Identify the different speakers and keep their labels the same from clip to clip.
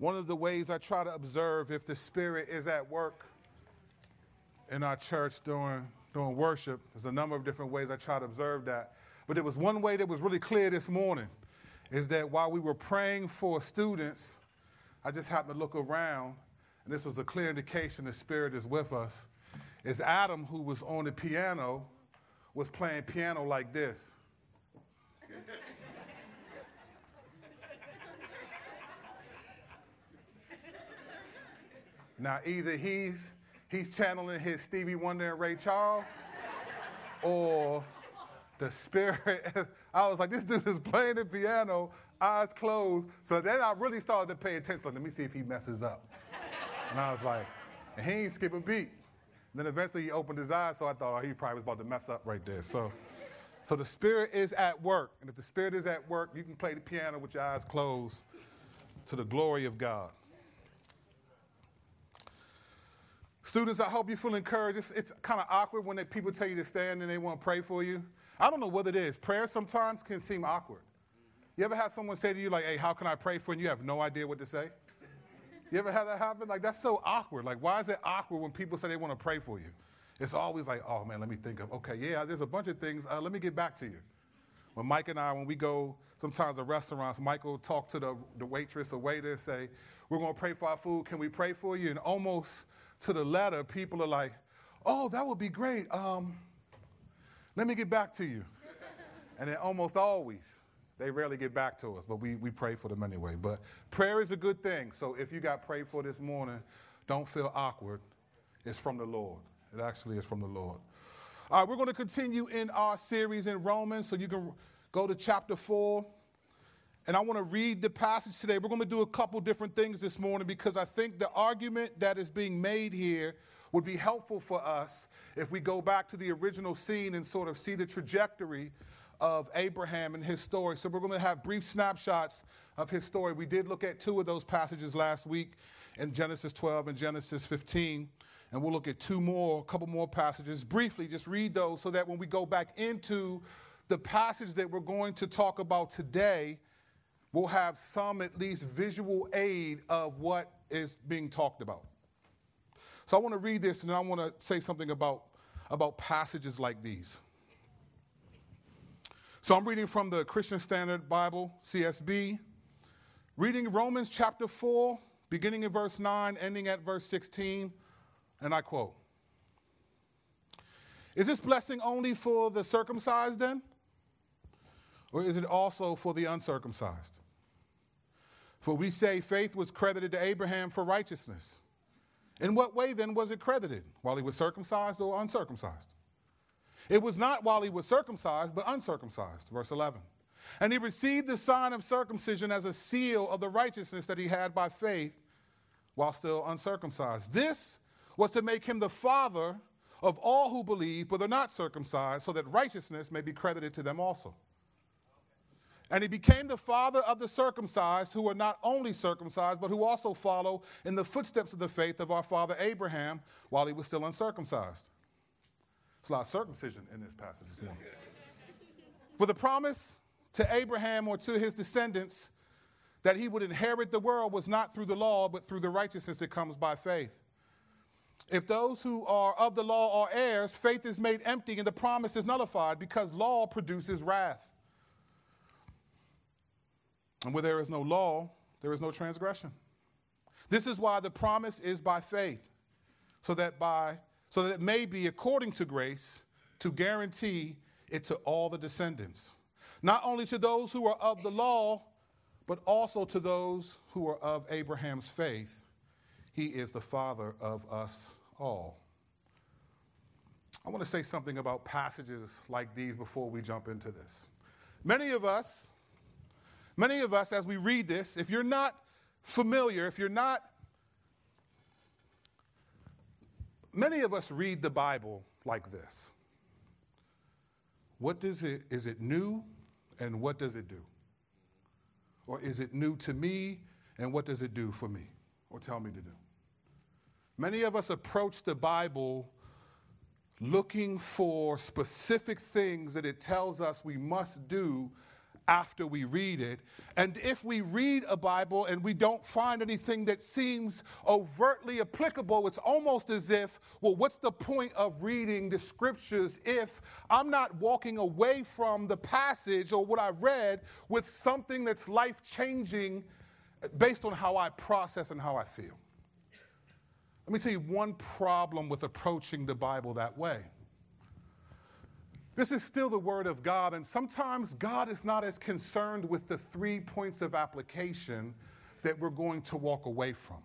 Speaker 1: One of the ways I try to observe if the Spirit is at work in our church during, during worship, there's a number of different ways I try to observe that. But there was one way that was really clear this morning is that while we were praying for students, I just happened to look around, and this was a clear indication the Spirit is with us. Is Adam, who was on the piano, was playing piano like this. Now, either he's he's channeling his Stevie Wonder and Ray Charles, or the spirit. I was like, this dude is playing the piano, eyes closed. So then I really started to pay attention. Let me see if he messes up. And I was like, and he ain't skip a beat. Then eventually he opened his eyes, so I thought oh, he probably was about to mess up right there. So, so the spirit is at work. And if the spirit is at work, you can play the piano with your eyes closed to the glory of God. Students, I hope you feel encouraged. It's, it's kind of awkward when they, people tell you to stand and they want to pray for you. I don't know what it is. Prayer sometimes can seem awkward. You ever had someone say to you, like, hey, how can I pray for you? And you have no idea what to say? You ever had that happen? Like, that's so awkward. Like, why is it awkward when people say they want to pray for you? It's always like, oh man, let me think of, okay, yeah, there's a bunch of things. Uh, let me get back to you. When Mike and I, when we go sometimes to restaurants, Mike will talk to the, the waitress or waiter and say, we're going to pray for our food. Can we pray for you? And almost to the letter, people are like, oh, that would be great. Um, let me get back to you. and then almost always, they rarely get back to us, but we, we pray for them anyway. But prayer is a good thing. So if you got prayed for this morning, don't feel awkward. It's from the Lord. It actually is from the Lord. All right, we're going to continue in our series in Romans. So you can go to chapter 4. And I want to read the passage today. We're going to do a couple different things this morning because I think the argument that is being made here would be helpful for us if we go back to the original scene and sort of see the trajectory of Abraham and his story. So we're going to have brief snapshots of his story. We did look at two of those passages last week in Genesis 12 and Genesis 15. And we'll look at two more, a couple more passages. Briefly, just read those so that when we go back into the passage that we're going to talk about today, we'll have some at least visual aid of what is being talked about. So I want to read this and I want to say something about, about passages like these. So I'm reading from the Christian Standard Bible, CSB, reading Romans chapter 4, beginning in verse 9, ending at verse 16, and I quote Is this blessing only for the circumcised then? Or is it also for the uncircumcised? For we say faith was credited to Abraham for righteousness. In what way then was it credited? While he was circumcised or uncircumcised? It was not while he was circumcised, but uncircumcised. Verse 11. And he received the sign of circumcision as a seal of the righteousness that he had by faith while still uncircumcised. This was to make him the father of all who believe, but are not circumcised, so that righteousness may be credited to them also. And he became the father of the circumcised, who are not only circumcised, but who also follow in the footsteps of the faith of our father Abraham while he was still uncircumcised. It's a lot of circumcision in this passage this morning. For the promise to Abraham or to his descendants that he would inherit the world was not through the law, but through the righteousness that comes by faith. If those who are of the law are heirs, faith is made empty and the promise is nullified because law produces wrath. And where there is no law, there is no transgression. This is why the promise is by faith, so that by so that it may be according to grace to guarantee it to all the descendants, not only to those who are of the law, but also to those who are of Abraham's faith. He is the father of us all. I want to say something about passages like these before we jump into this. Many of us Many of us, as we read this, if you're not familiar, if you're not, many of us read the Bible like this. What does it, is it new and what does it do? Or is it new to me and what does it do for me or tell me to do? Many of us approach the Bible looking for specific things that it tells us we must do after we read it. And if we read a Bible and we don't find anything that seems overtly applicable, it's almost as if, well, what's the point of reading the scriptures if I'm not walking away from the passage or what I read with something that's life changing based on how I process and how I feel? Let me tell you one problem with approaching the Bible that way. This is still the Word of God, and sometimes God is not as concerned with the three points of application that we're going to walk away from.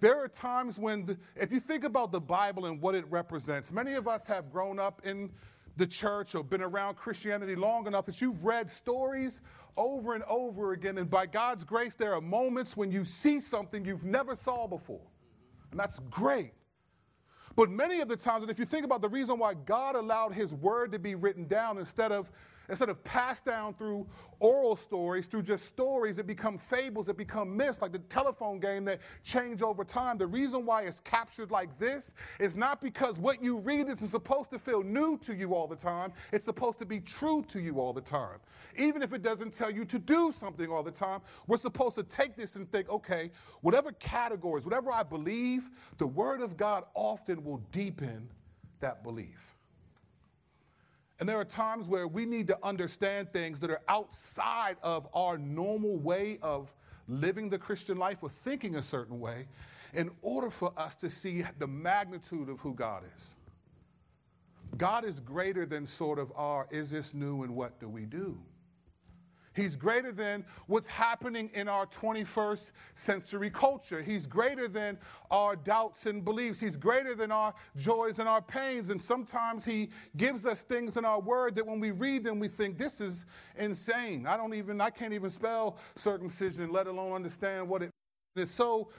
Speaker 1: There are times when, the, if you think about the Bible and what it represents, many of us have grown up in the church or been around Christianity long enough that you've read stories over and over again, and by God's grace, there are moments when you see something you've never saw before. And that's great. But many of the times, and if you think about the reason why God allowed his word to be written down instead of instead of passed down through oral stories, through just stories that become fables, that become myths, like the telephone game that change over time. The reason why it's captured like this is not because what you read isn't supposed to feel new to you all the time. It's supposed to be true to you all the time. Even if it doesn't tell you to do something all the time, we're supposed to take this and think, okay, whatever categories, whatever I believe, the Word of God often will deepen that belief. And there are times where we need to understand things that are outside of our normal way of living the Christian life or thinking a certain way in order for us to see the magnitude of who God is. God is greater than sort of our, is this new and what do we do? He's greater than what's happening in our 21st century culture. He's greater than our doubts and beliefs. He's greater than our joys and our pains. And sometimes He gives us things in our word that when we read them, we think, this is insane. I don't even, I can't even spell circumcision, let alone understand what it it's so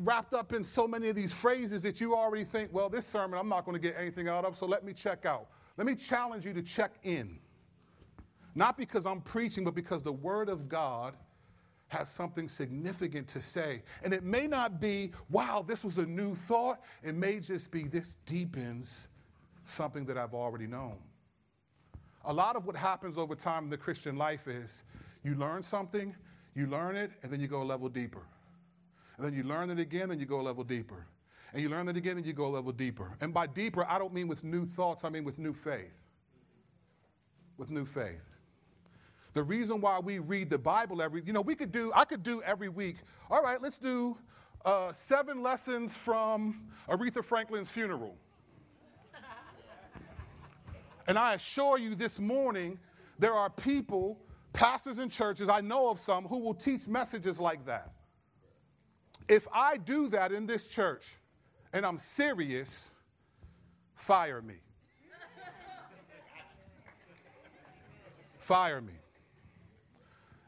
Speaker 1: wrapped up in so many of these phrases that you already think, well, this sermon I'm not going to get anything out of, so let me check out. Let me challenge you to check in. Not because I'm preaching, but because the Word of God has something significant to say. And it may not be, wow, this was a new thought. It may just be, this deepens something that I've already known. A lot of what happens over time in the Christian life is you learn something, you learn it, and then you go a level deeper. And then you learn it again, and you go a level deeper. And you learn it again, and you go a level deeper. And by deeper, I don't mean with new thoughts, I mean with new faith. With new faith. The reason why we read the Bible every, you know, we could do, I could do every week, all right, let's do uh, seven lessons from Aretha Franklin's funeral. and I assure you this morning, there are people, pastors in churches, I know of some, who will teach messages like that. If I do that in this church and I'm serious, fire me. fire me.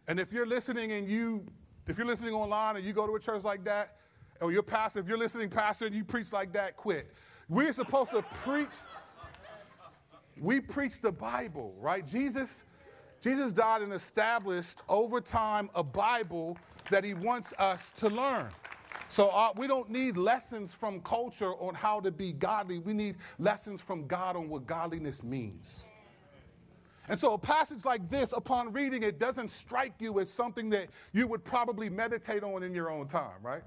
Speaker 1: And if you're listening and you, if you're listening online and you go to a church like that, or you're pastor, if you're listening, pastor, and you preach like that, quit. We're supposed to preach. We preach the Bible, right? Jesus, Jesus died and established over time a Bible that he wants us to learn. So uh, we don't need lessons from culture on how to be godly. We need lessons from God on what godliness means. And so, a passage like this, upon reading it, doesn't strike you as something that you would probably meditate on in your own time, right?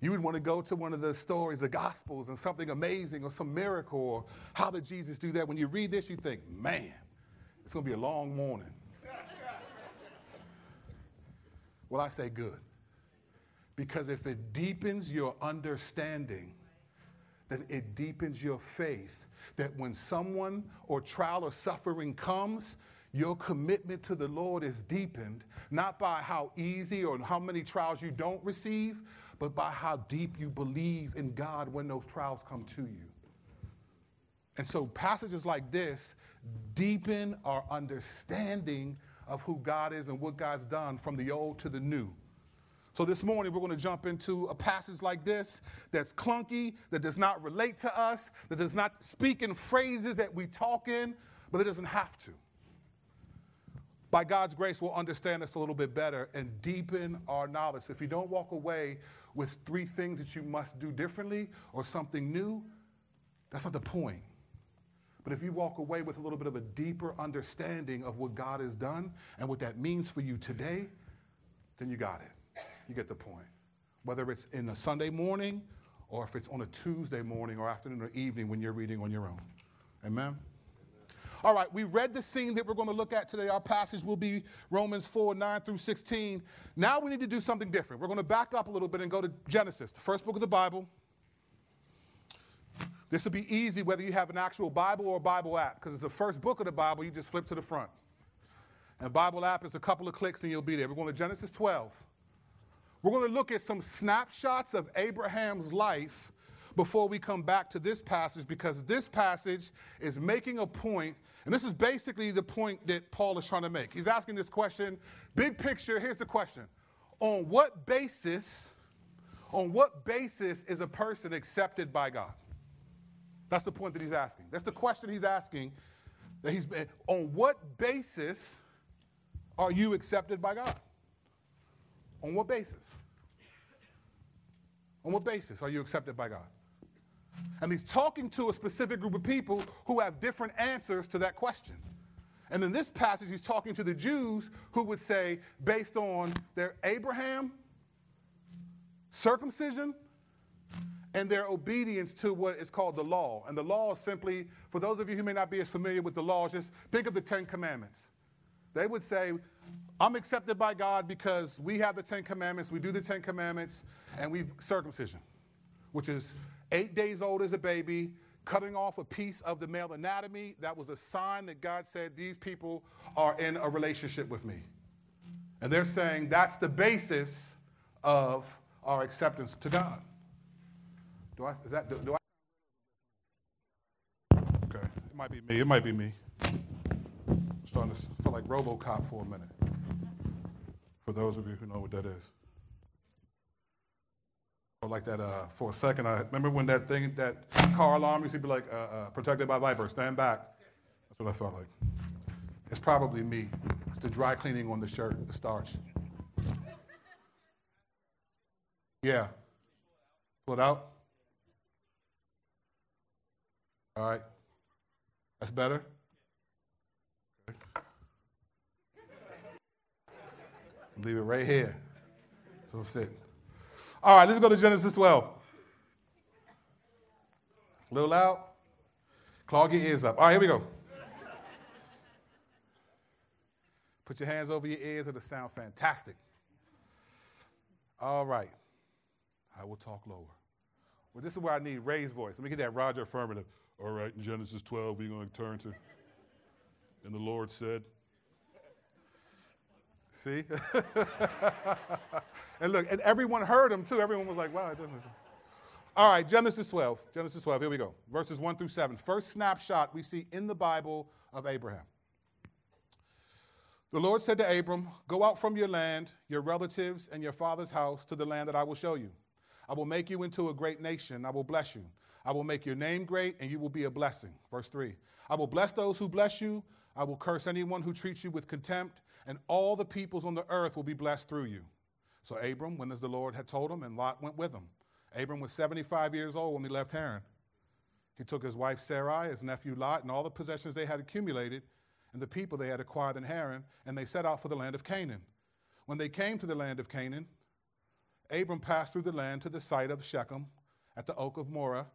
Speaker 1: You would want to go to one of the stories, the Gospels, and something amazing or some miracle, or how did Jesus do that? When you read this, you think, man, it's going to be a long morning. well, I say good. Because if it deepens your understanding, then it deepens your faith that when someone or trial or suffering comes, your commitment to the Lord is deepened, not by how easy or how many trials you don't receive, but by how deep you believe in God when those trials come to you. And so, passages like this deepen our understanding of who God is and what God's done from the old to the new. So this morning we're going to jump into a passage like this that's clunky, that does not relate to us, that does not speak in phrases that we talk in, but it doesn't have to. By God's grace, we'll understand this a little bit better and deepen our knowledge. If you don't walk away with three things that you must do differently or something new, that's not the point. But if you walk away with a little bit of a deeper understanding of what God has done and what that means for you today, then you got it. You get the point. Whether it's in a Sunday morning or if it's on a Tuesday morning or afternoon or evening when you're reading on your own. Amen? All right, we read the scene that we're going to look at today. Our passage will be Romans 4 9 through 16. Now we need to do something different. We're going to back up a little bit and go to Genesis, the first book of the Bible. This will be easy whether you have an actual Bible or a Bible app, because it's the first book of the Bible, you just flip to the front. And Bible app is a couple of clicks and you'll be there. We're going to Genesis 12. We're going to look at some snapshots of Abraham's life before we come back to this passage because this passage is making a point, and this is basically the point that Paul is trying to make. He's asking this question, big picture, here's the question. On what basis, on what basis is a person accepted by God? That's the point that he's asking. That's the question he's asking. That he's on what basis are you accepted by God? On what basis? On what basis are you accepted by God? And he's talking to a specific group of people who have different answers to that question. And in this passage, he's talking to the Jews who would say, based on their Abraham, circumcision, and their obedience to what is called the law. And the law is simply, for those of you who may not be as familiar with the law, just think of the Ten Commandments. They would say, I'm accepted by God because we have the Ten Commandments, we do the Ten Commandments, and we've circumcision, which is eight days old as a baby, cutting off a piece of the male anatomy. That was a sign that God said, These people are in a relationship with me. And they're saying that's the basis of our acceptance to God. Do I, is that, do, do I? Okay, it might be me. It might be me. I'm starting to feel like Robocop for a minute. For those of you who know what that is. Or like that, uh, for a second, I remember when that thing, that car alarm used to be like, uh, uh, protected by Viper, stand back. That's what I felt like. It's probably me. It's the dry cleaning on the shirt, the starch. Yeah. Pull it out. All right. That's better? Leave it right here. So sit. All right, let's go to Genesis 12. A little loud. Clog your ears up. All right, here we go. Put your hands over your ears, it'll sound fantastic. All right. I will talk lower. Well, this is where I need raised voice. Let me get that Roger affirmative. All right, in Genesis 12, we're going to turn to, and the Lord said, See? and look, and everyone heard him too. Everyone was like, wow, it doesn't. All right, Genesis 12. Genesis 12, here we go. Verses 1 through 7. First snapshot we see in the Bible of Abraham. The Lord said to Abram, Go out from your land, your relatives, and your father's house to the land that I will show you. I will make you into a great nation. I will bless you. I will make your name great, and you will be a blessing. Verse 3 I will bless those who bless you. I will curse anyone who treats you with contempt, and all the peoples on the earth will be blessed through you. So Abram, when as the Lord had told him, and Lot went with him. Abram was 75 years old when he left Haran. He took his wife Sarai, his nephew Lot, and all the possessions they had accumulated, and the people they had acquired in Haran, and they set out for the land of Canaan. When they came to the land of Canaan, Abram passed through the land to the site of Shechem at the oak of Moreh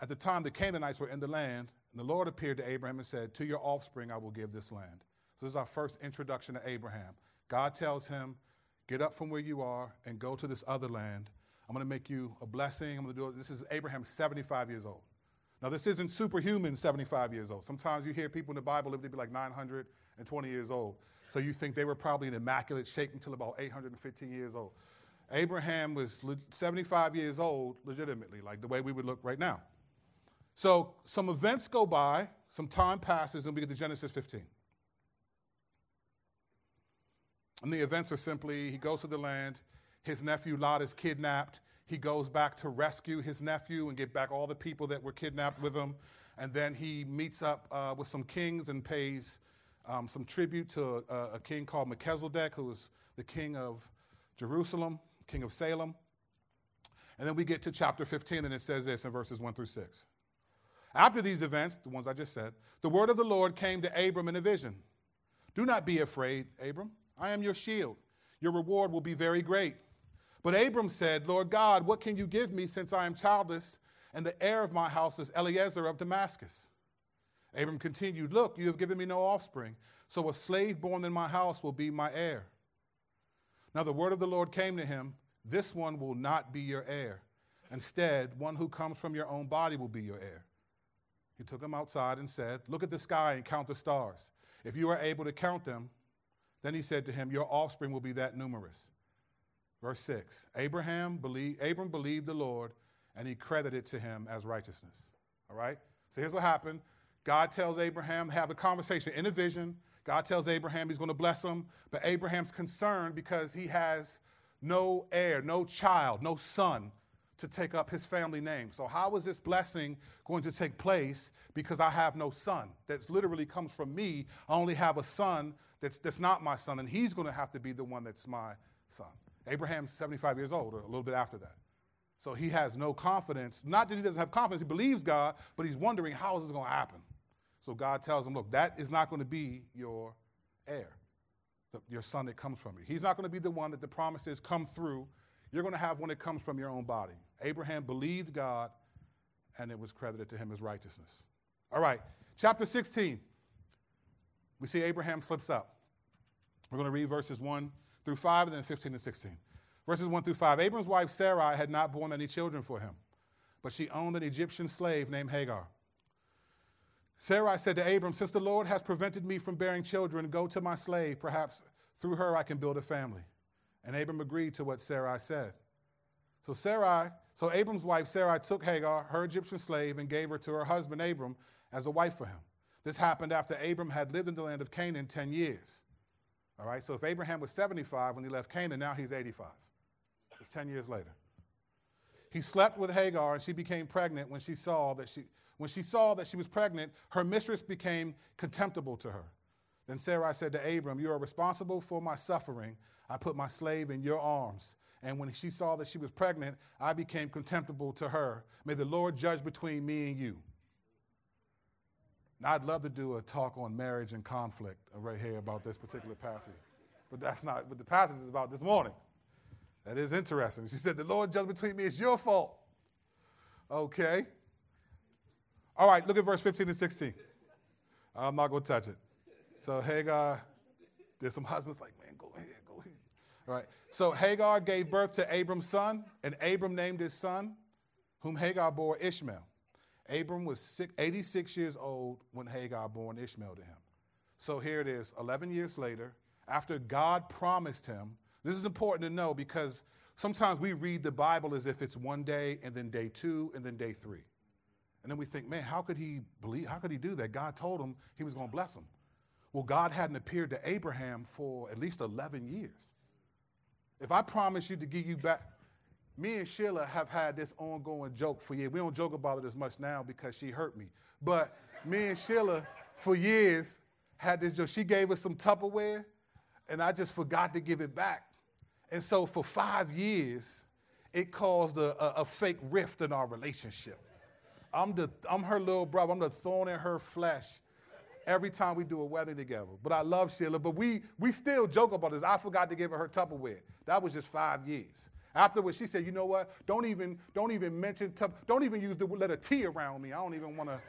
Speaker 1: at the time, the Canaanites were in the land, and the Lord appeared to Abraham and said, To your offspring I will give this land. So, this is our first introduction to Abraham. God tells him, Get up from where you are and go to this other land. I'm going to make you a blessing. I'm going to do it. This is Abraham, 75 years old. Now, this isn't superhuman 75 years old. Sometimes you hear people in the Bible live to be like 920 years old. So you think they were probably in immaculate shape until about 815 years old. Abraham was 75 years old legitimately, like the way we would look right now. So some events go by, some time passes, and we get to Genesis 15. And the events are simply he goes to the land, his nephew Lot is kidnapped. He goes back to rescue his nephew and get back all the people that were kidnapped with him. And then he meets up uh, with some kings and pays um, some tribute to a, a king called Melchizedek, who was the king of Jerusalem, king of Salem. And then we get to chapter 15, and it says this in verses 1 through 6. After these events, the ones I just said, the word of the Lord came to Abram in a vision. Do not be afraid, Abram. I am your shield. Your reward will be very great. But Abram said, Lord God, what can you give me since I am childless, and the heir of my house is Eliezer of Damascus? Abram continued, Look, you have given me no offspring, so a slave born in my house will be my heir. Now the word of the Lord came to him This one will not be your heir. Instead, one who comes from your own body will be your heir. He took him outside and said, Look at the sky and count the stars. If you are able to count them, then he said to him, Your offspring will be that numerous. Verse 6 Abraham believed, Abram believed the Lord, and he credited to him as righteousness. All right? So here's what happened God tells Abraham, have a conversation in a vision. God tells Abraham he's going to bless him, but Abraham's concerned because he has no heir, no child, no son to take up his family name. So, how is this blessing going to take place because I have no son? That literally comes from me. I only have a son that's, that's not my son, and he's going to have to be the one that's my son. Abraham's 75 years old, or a little bit after that. So he has no confidence. Not that he doesn't have confidence, he believes God, but he's wondering how is this going to happen? So God tells him, look, that is not going to be your heir, the, your son that comes from you. He's not going to be the one that the promises come through. You're going to have one that comes from your own body. Abraham believed God, and it was credited to him as righteousness. All right, chapter 16. We see Abraham slips up. We're going to read verses 1 through 5 and then 15 and 16. Verses 1 through 5. Abram's wife Sarai had not borne any children for him, but she owned an Egyptian slave named Hagar. Sarai said to Abram, Since the Lord has prevented me from bearing children, go to my slave. Perhaps through her I can build a family. And Abram agreed to what Sarai said. So Sarai, so Abram's wife Sarai took Hagar, her Egyptian slave, and gave her to her husband Abram as a wife for him. This happened after Abram had lived in the land of Canaan 10 years. All right, so if Abraham was 75 when he left Canaan, now he's 85. It's 10 years later. He slept with Hagar, and she became pregnant when she saw that she, when she saw that she was pregnant, her mistress became contemptible to her. Then Sarai said to Abram, You are responsible for my suffering. I put my slave in your arms. And when she saw that she was pregnant, I became contemptible to her. May the Lord judge between me and you. Now, I'd love to do a talk on marriage and conflict uh, right here about this particular passage, but that's not what the passage is about this morning. That is interesting. She said, The Lord judge between me, it's your fault. Okay. All right, look at verse 15 and 16. I'm not going to touch it. So Hagar, there's some husbands like, man, go ahead, go ahead. All right. So Hagar gave birth to Abram's son, and Abram named his son, whom Hagar bore Ishmael. Abram was 86 years old when Hagar bore Ishmael to him. So here it is, 11 years later, after God promised him. This is important to know because sometimes we read the Bible as if it's one day and then day two and then day three. And then we think, man, how could he believe? How could he do that? God told him he was going to bless him. Well, God hadn't appeared to Abraham for at least 11 years. If I promise you to give you back, me and Sheila have had this ongoing joke for years. We don't joke about it as much now because she hurt me. But me and Sheila, for years, had this joke. She gave us some Tupperware, and I just forgot to give it back. And so for five years, it caused a, a, a fake rift in our relationship. I'm, the, I'm her little brother. I'm the thorn in her flesh every time we do a wedding together. But I love Sheila. But we, we still joke about this. I forgot to give her her Tupperware. That was just five years. Afterwards, she said, "You know what? Don't even don't even mention don't even use the letter T around me. I don't even want to."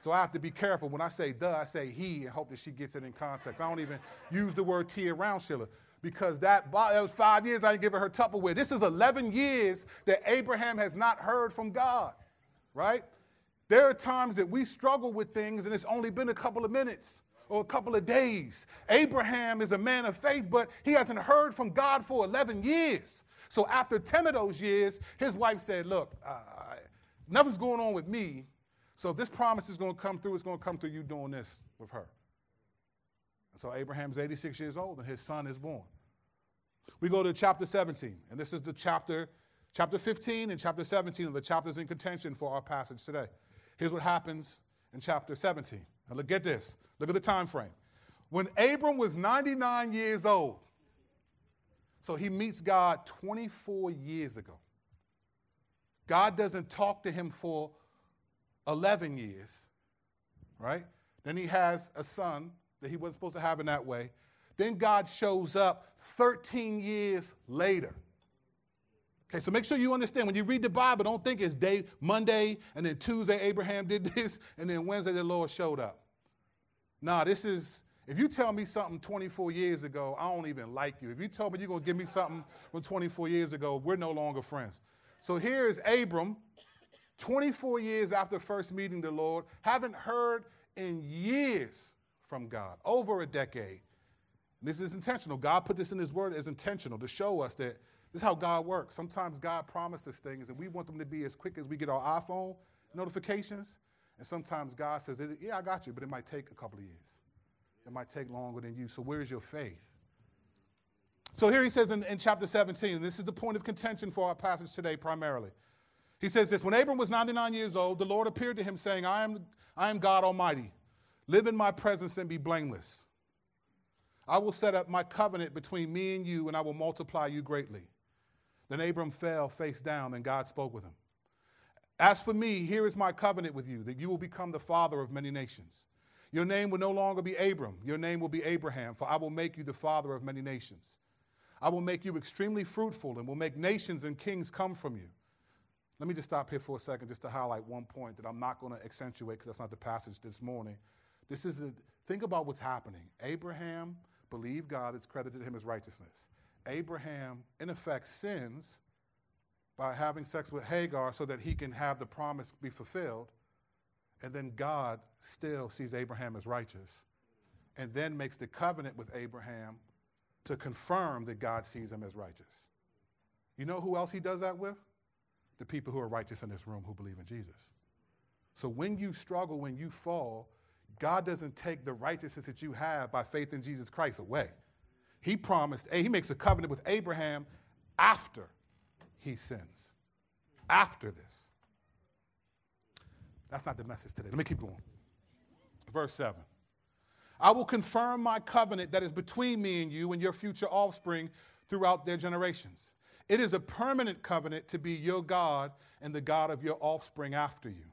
Speaker 1: So I have to be careful when I say "the." I say "he" and hope that she gets it in context. I don't even use the word T around Sheila because that, that was five years I didn't give her her Tupperware. This is 11 years that Abraham has not heard from God, right? There are times that we struggle with things and it's only been a couple of minutes or a couple of days. Abraham is a man of faith, but he hasn't heard from God for 11 years. So after 10 of those years, his wife said, Look, uh, nothing's going on with me. So if this promise is going to come through, it's going to come through you doing this with her. And so Abraham's 86 years old and his son is born. We go to chapter 17, and this is the chapter, chapter 15 and chapter 17 of the chapters in contention for our passage today. Here's what happens in chapter 17. Now look at this. Look at the time frame. When Abram was 99 years old, so he meets God 24 years ago. God doesn't talk to him for 11 years, right? Then he has a son that he wasn't supposed to have in that way. Then God shows up 13 years later. Okay, so make sure you understand when you read the Bible, don't think it's day Monday and then Tuesday Abraham did this and then Wednesday the Lord showed up. Nah, this is if you tell me something 24 years ago, I don't even like you. If you told me you're going to give me something from 24 years ago, we're no longer friends. So here is Abram, 24 years after first meeting the Lord, haven't heard in years from God, over a decade. This is intentional. God put this in His Word as intentional to show us that this is how God works. Sometimes God promises things and we want them to be as quick as we get our iPhone notifications. And sometimes God says, Yeah, I got you, but it might take a couple of years. It might take longer than you. So, where's your faith? So, here he says in, in chapter 17, this is the point of contention for our passage today primarily. He says this When Abram was 99 years old, the Lord appeared to him, saying, I am, I am God Almighty. Live in my presence and be blameless. I will set up my covenant between me and you, and I will multiply you greatly. Then Abram fell face down, and God spoke with him. As for me, here is my covenant with you, that you will become the father of many nations. Your name will no longer be Abram, your name will be Abraham, for I will make you the father of many nations. I will make you extremely fruitful and will make nations and kings come from you. Let me just stop here for a second just to highlight one point that I'm not going to accentuate because that's not the passage this morning. This is a, think about what's happening. Abraham believed God, it's credited him as righteousness. Abraham, in effect, sins by having sex with Hagar so that he can have the promise be fulfilled. And then God still sees Abraham as righteous and then makes the covenant with Abraham to confirm that God sees him as righteous. You know who else he does that with? The people who are righteous in this room who believe in Jesus. So when you struggle, when you fall, God doesn't take the righteousness that you have by faith in Jesus Christ away. He promised, he makes a covenant with Abraham after he sins. After this. That's not the message today. Let me keep going. Verse 7. I will confirm my covenant that is between me and you and your future offspring throughout their generations. It is a permanent covenant to be your God and the God of your offspring after you.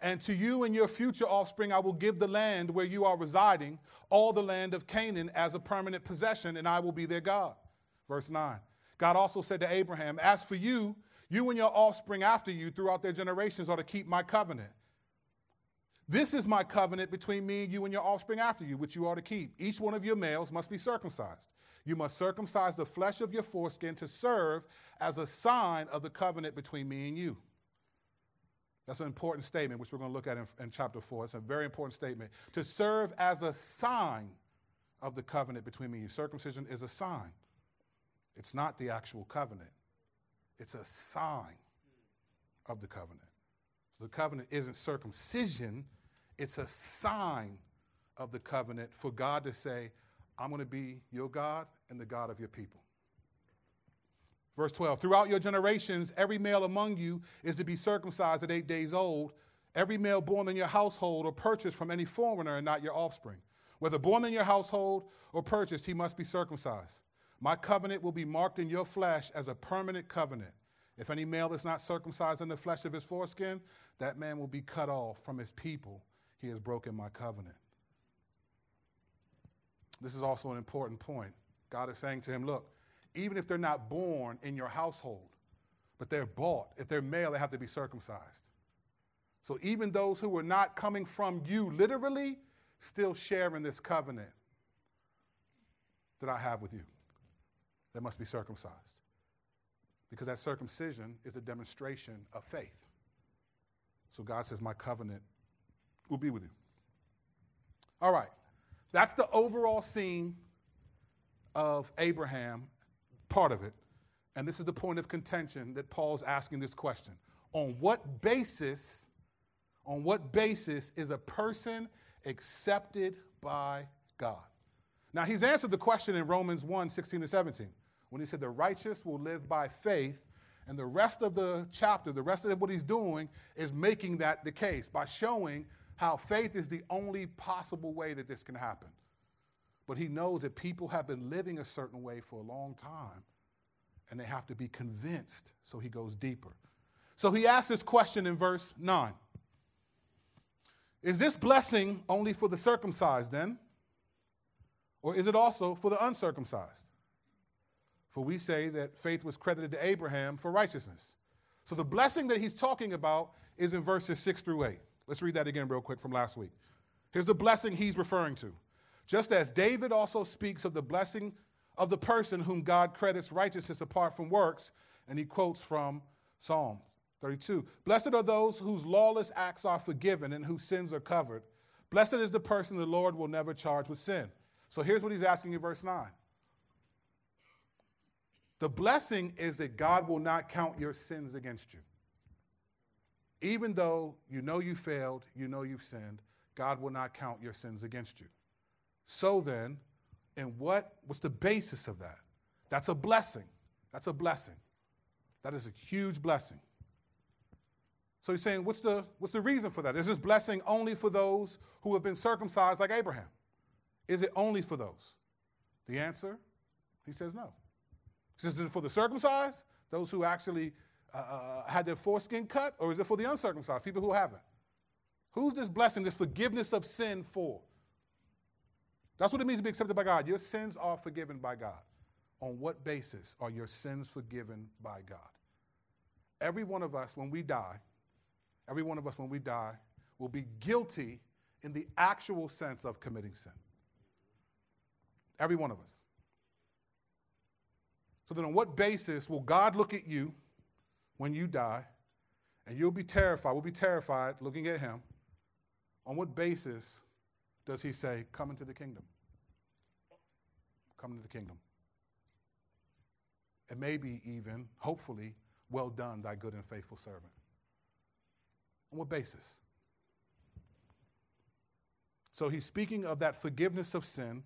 Speaker 1: And to you and your future offspring, I will give the land where you are residing, all the land of Canaan, as a permanent possession, and I will be their God. Verse 9. God also said to Abraham, As for you, you and your offspring after you throughout their generations are to keep my covenant. This is my covenant between me and you and your offspring after you, which you are to keep. Each one of your males must be circumcised. You must circumcise the flesh of your foreskin to serve as a sign of the covenant between me and you. That's an important statement, which we're going to look at in, in, chapter 4. It's a very important statement. To serve as a sign of the covenant between me and you. Circumcision is a sign, it's not the actual covenant, it's a sign of the covenant. So the covenant isn't circumcision, it's a sign of the covenant for God to say, I'm going to be your God and the God of your people. Verse 12 Throughout your generations, every male among you is to be circumcised at eight days old, every male born in your household or purchased from any foreigner and not your offspring. Whether born in your household or purchased, he must be circumcised. My covenant will be marked in your flesh as a permanent covenant. If any male is not circumcised in the flesh of his foreskin, that man will be cut off from his people. He has broken my covenant. This is also an important point. God is saying to him, Look, even if they're not born in your household, but they're bought, if they're male, they have to be circumcised. So even those who were not coming from you literally still share in this covenant that I have with you. They must be circumcised. Because that circumcision is a demonstration of faith. So God says, My covenant will be with you. All right. That's the overall scene of Abraham part of it. And this is the point of contention that Paul's asking this question. On what basis, on what basis is a person accepted by God? Now, he's answered the question in Romans 1 16 to 17, when he said, The righteous will live by faith. And the rest of the chapter, the rest of what he's doing is making that the case by showing how faith is the only possible way that this can happen. But he knows that people have been living a certain way for a long time, and they have to be convinced, so he goes deeper. So he asks this question in verse 9. Is this blessing only for the circumcised then? Or is it also for the uncircumcised? For we say that faith was credited to Abraham for righteousness. So the blessing that he's talking about is in verses 6 through 8. Let's read that again, real quick, from last week. Here's the blessing he's referring to. Just as David also speaks of the blessing of the person whom God credits righteousness apart from works, and he quotes from Psalm 32. Blessed are those whose lawless acts are forgiven and whose sins are covered. Blessed is the person the Lord will never charge with sin. So here's what he's asking in verse 9. The blessing is that God will not count your sins against you. Even though you know you failed, you know you've sinned, God will not count your sins against you. So then, and what was the basis of that? That's a blessing. That's a blessing. That is a huge blessing. So he's saying, what's the, what's the reason for that? Is this blessing only for those who have been circumcised like Abraham? Is it only for those? The answer, he says no. Is it for the circumcised, those who actually uh, uh, had their foreskin cut, or is it for the uncircumcised, people who haven't? Who's this blessing, this forgiveness of sin for? That's what it means to be accepted by God. Your sins are forgiven by God. On what basis are your sins forgiven by God? Every one of us, when we die, every one of us, when we die, will be guilty in the actual sense of committing sin. Every one of us. So then, on what basis will God look at you when you die and you'll be terrified? We'll be terrified looking at Him. On what basis does he say, Come into the kingdom? Come into the kingdom. And maybe even, hopefully, well done, thy good and faithful servant. On what basis? So he's speaking of that forgiveness of sin,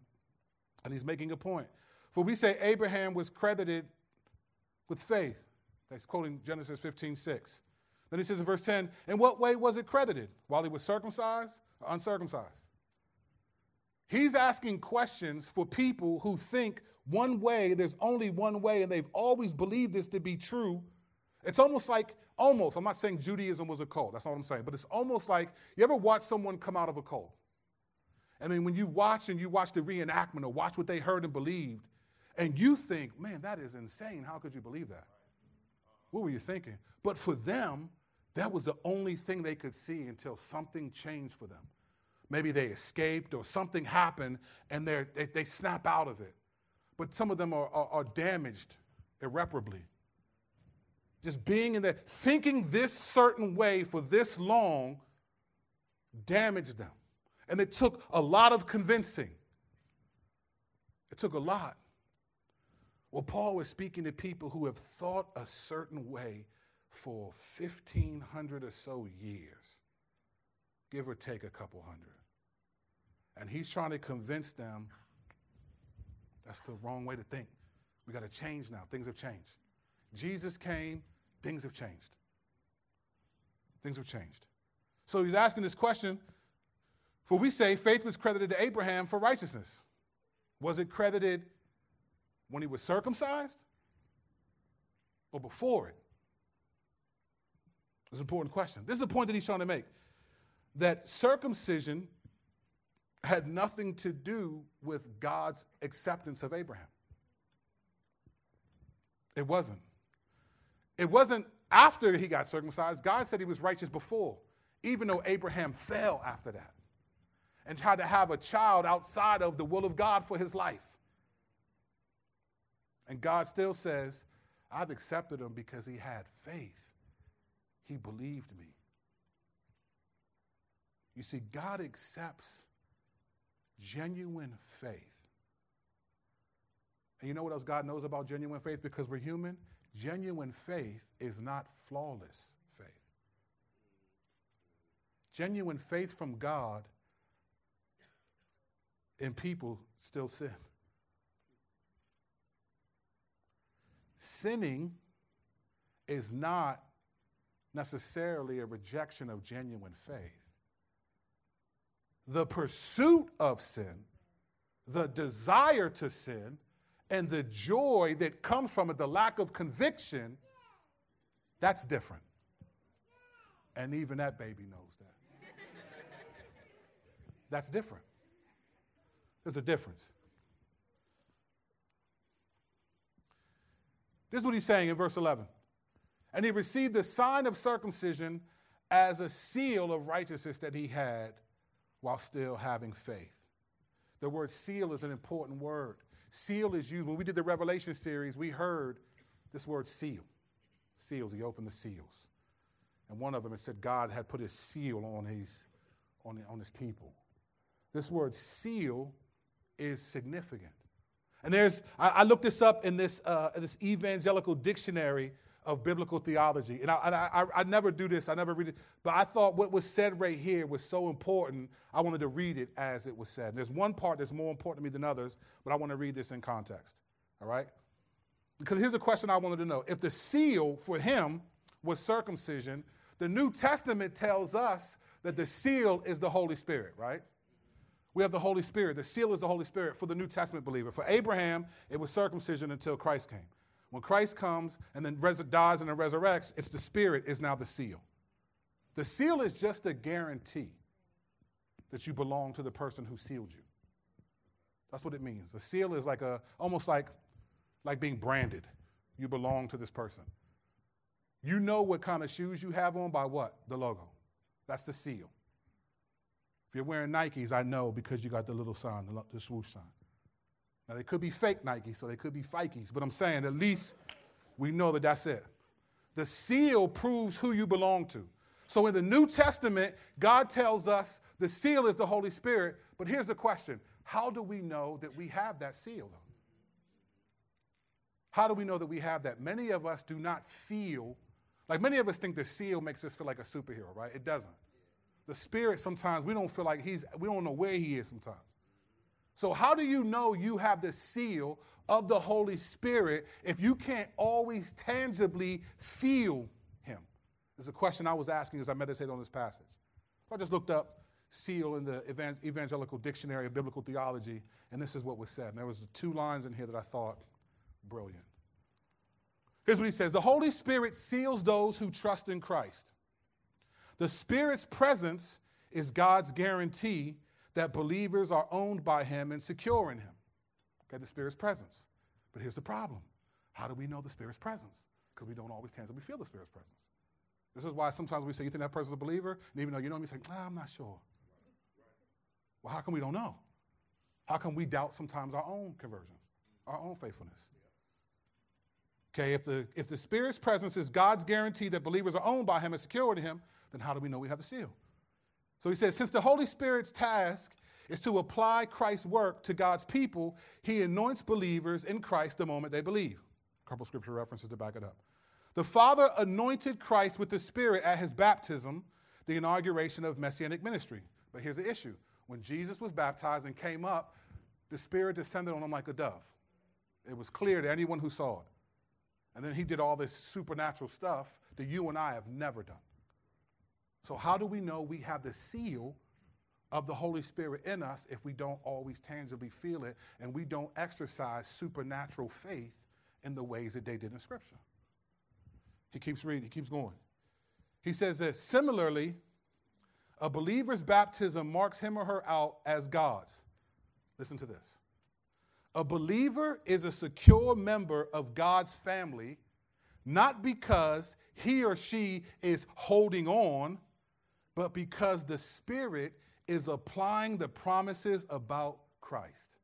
Speaker 1: and he's making a point. For we say Abraham was credited with faith. That's quoting Genesis 15, 6. Then he says in verse 10, In what way was it credited? While he was circumcised or uncircumcised? He's asking questions for people who think one way, there's only one way, and they've always believed this to be true. It's almost like, almost, I'm not saying Judaism was a cult, that's not what I'm saying, but it's almost like you ever watch someone come out of a cult? And then when you watch and you watch the reenactment or watch what they heard and believed, and you think, man, that is insane. How could you believe that? What were you thinking? But for them, that was the only thing they could see until something changed for them. Maybe they escaped or something happened and they, they snap out of it. But some of them are, are, are damaged irreparably. Just being in there, thinking this certain way for this long damaged them. And it took a lot of convincing. It took a lot. Well, Paul was speaking to people who have thought a certain way for 1,500 or so years, give or take a couple hundred. And he's trying to convince them that's the wrong way to think. We got to change now. Things have changed. Jesus came, things have changed. Things have changed. So he's asking this question for we say faith was credited to Abraham for righteousness. Was it credited when he was circumcised or before it? It's an important question. This is the point that he's trying to make that circumcision had nothing to do with God's acceptance of Abraham. It wasn't. It wasn't after he got circumcised. God said he was righteous before, even though Abraham fell after that and tried to have a child outside of the will of God for his life. And God still says, I've accepted him because he had faith. He believed me. You see, God accepts genuine faith. And you know what else God knows about genuine faith? Because we're human. Genuine faith is not flawless faith. Genuine faith from God in people still sin. Sinning is not necessarily a rejection of genuine faith the pursuit of sin, the desire to sin, and the joy that comes from it, the lack of conviction, that's different. And even that baby knows that. That's different. There's a difference. This is what he's saying in verse 11. And he received the sign of circumcision as a seal of righteousness that he had while still having faith. The word seal is an important word. Seal is used, when we did the Revelation series, we heard this word seal. Seals, he opened the seals. And one of them, it said God had put his seal on his, on, on his people. This word seal is significant. And there's, I, I looked this up in this, uh, this evangelical dictionary of biblical theology. And, I, and I, I, never do this, I never read it, but I thought what was said right here was so important, I wanted to read it as it was said. And there's one part that's more important to me than others, but I want to read this in context. All right? Because here's a question I wanted to know. If the seal for him was circumcision, the New Testament tells us that the seal is the Holy Spirit, right? We have the Holy Spirit. The seal is the Holy Spirit for the New Testament believer. For Abraham, it was circumcision until Christ came. When Christ comes and then res- dies and then resurrects, it's the Spirit is now the seal. The seal is just a guarantee that you belong to the person who sealed you. That's what it means. The seal is like a almost like like being branded. You belong to this person. You know what kind of shoes you have on by what? The logo. That's the seal. If you're wearing Nikes, I know because you got the little sign, the, swoosh sign. Now, they could be fake Nikes, so they could be Fikes, but I'm saying at least we know that that's it. The seal proves who you belong to. So in the New Testament, God tells us the seal is the Holy Spirit, but here's the question How do we know that we have that seal, though? How do we know that we have that? Many of us do not feel, like many of us think the seal makes us feel like a superhero, right? It doesn't. The Spirit, sometimes we don't feel like he's, we don't know where he is sometimes. So, how do you know you have the seal of the Holy Spirit if you can't always tangibly feel Him? Is a question I was asking as I meditated on this passage. So I just looked up seal in the Evangelical Dictionary of Biblical Theology, and this is what was said. And there was two lines in here that I thought brilliant. Here's what he says: The Holy Spirit seals those who trust in Christ. The Spirit's presence is God's guarantee that believers are owned by Him and secure in Him. Okay, the Spirit's presence. But here's the problem how do we know the Spirit's presence? Because we don't always tangibly feel the Spirit's presence. This is why sometimes we say, You think that person's a believer? And even though you know me, you say, I'm not sure. Well, how come we don't know? How come we doubt sometimes our own conversion, our own faithfulness? Okay, if the, if the Spirit's presence is God's guarantee that believers are owned by Him and secure in Him, then how do we know we have the seal? So he says, since the Holy Spirit's task is to apply Christ's work to God's people, he anoints believers in Christ the moment they believe. A couple scripture references to back it up. The Father anointed Christ with the Spirit at his baptism, the inauguration of messianic ministry. But here's the issue when Jesus was baptized and came up, the Spirit descended on him like a dove. It was clear to anyone who saw it. And then he did all this supernatural stuff that you and I have never done. So, how do we know we have the seal of the Holy Spirit in us if we don't always tangibly feel it and we don't exercise supernatural faith in the ways that they did in Scripture? He keeps reading, he keeps going. He says that similarly, a believer's baptism marks him or her out as God's. Listen to this. A believer is a secure member of God's family, not because he or she is holding on but because the Spirit is applying the promises about Christ.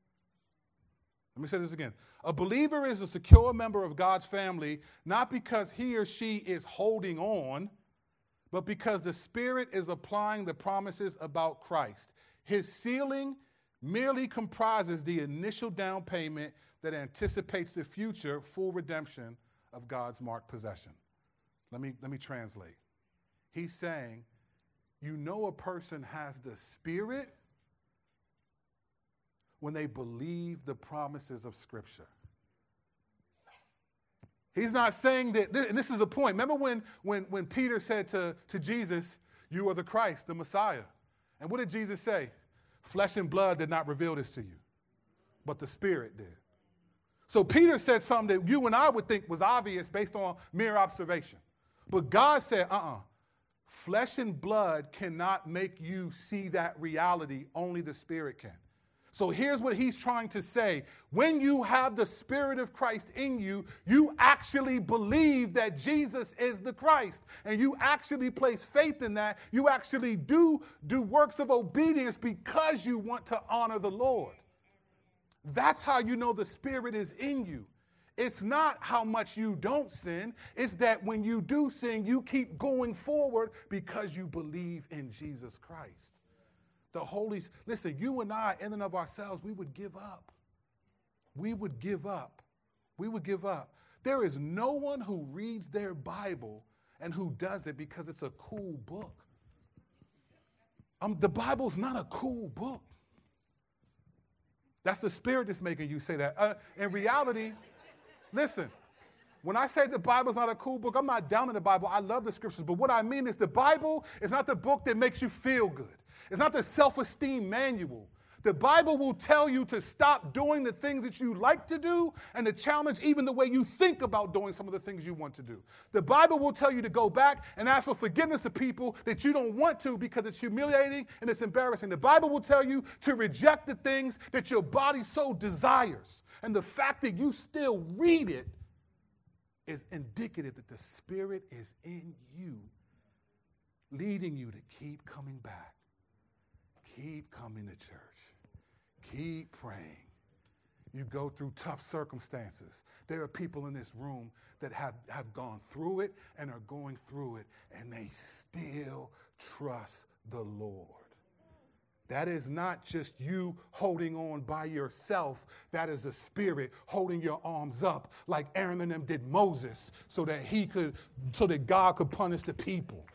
Speaker 1: Let me say this again. A believer is a secure member of God's family, not because he or she is holding on, but because the Spirit is applying the promises about Christ. His sealing merely comprises the initial down payment that anticipates the future full redemption of God's marked possession. Let me, let me translate. He's saying you know a person has the Spirit when they believe the promises of Scripture. He's not saying that, and this is the point. Remember when, when, when Peter said to, to Jesus, You are the Christ, the Messiah. And what did Jesus say? Flesh and blood did not reveal this to you, but the Spirit did. So Peter said something that you and I would think was obvious based on mere observation. But God said, uh uh-uh. uh Flesh and blood cannot make you see that reality, only the Spirit can. So here's what he's trying to say. When you have the Spirit of Christ in you, you actually believe that Jesus is the Christ. And you actually place faith in that. You actually do do works of obedience because you want to honor the Lord. That's how you know the Spirit is in you. It's not how much you don't sin, it's that when you do sin, you keep going forward because you believe in Jesus Christ the Holy listen, you and I, in and of ourselves, we would give up. We would give up. We would give up. There is no one who reads their Bible and who does it because it's a cool book. Um, the Bible's not a cool book. That's the spirit that's making you say that. Uh, in reality, listen, when I say the Bible's not a cool book, I'm not down in the Bible. I love the scriptures. But what I mean is the Bible is not the book that makes you feel good. It's not the self esteem manual. The Bible will tell you to stop doing the things that you like to do and to challenge even the way you think about doing some of the things you want to do. The Bible will tell you to go back and ask for forgiveness of people that you don't want to because it's humiliating and it's embarrassing. The Bible will tell you to reject the things that your body so desires. And the fact that you still read it is indicative that the Spirit is in you, leading you to keep coming back. Keep coming to church. Keep praying. You go through tough circumstances. There are people in this room that have, have gone through it and are going through it, and they still trust the Lord. That is not just you holding on by yourself. That is the spirit holding your arms up like Aaron and them did Moses so that he could, so that God could punish the people.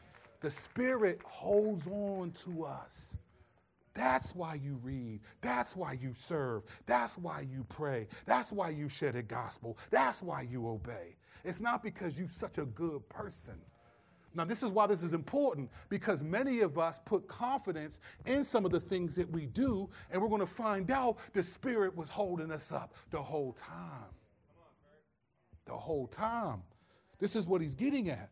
Speaker 1: The spirit holds on to us. That's why you read. That's why you serve. That's why you pray. That's why you share the gospel. That's why you obey. It's not because you're such a good person. Now, this is why this is important because many of us put confidence in some of the things that we do, and we're going to find out the Spirit was holding us up the whole time. The whole time. This is what he's getting at.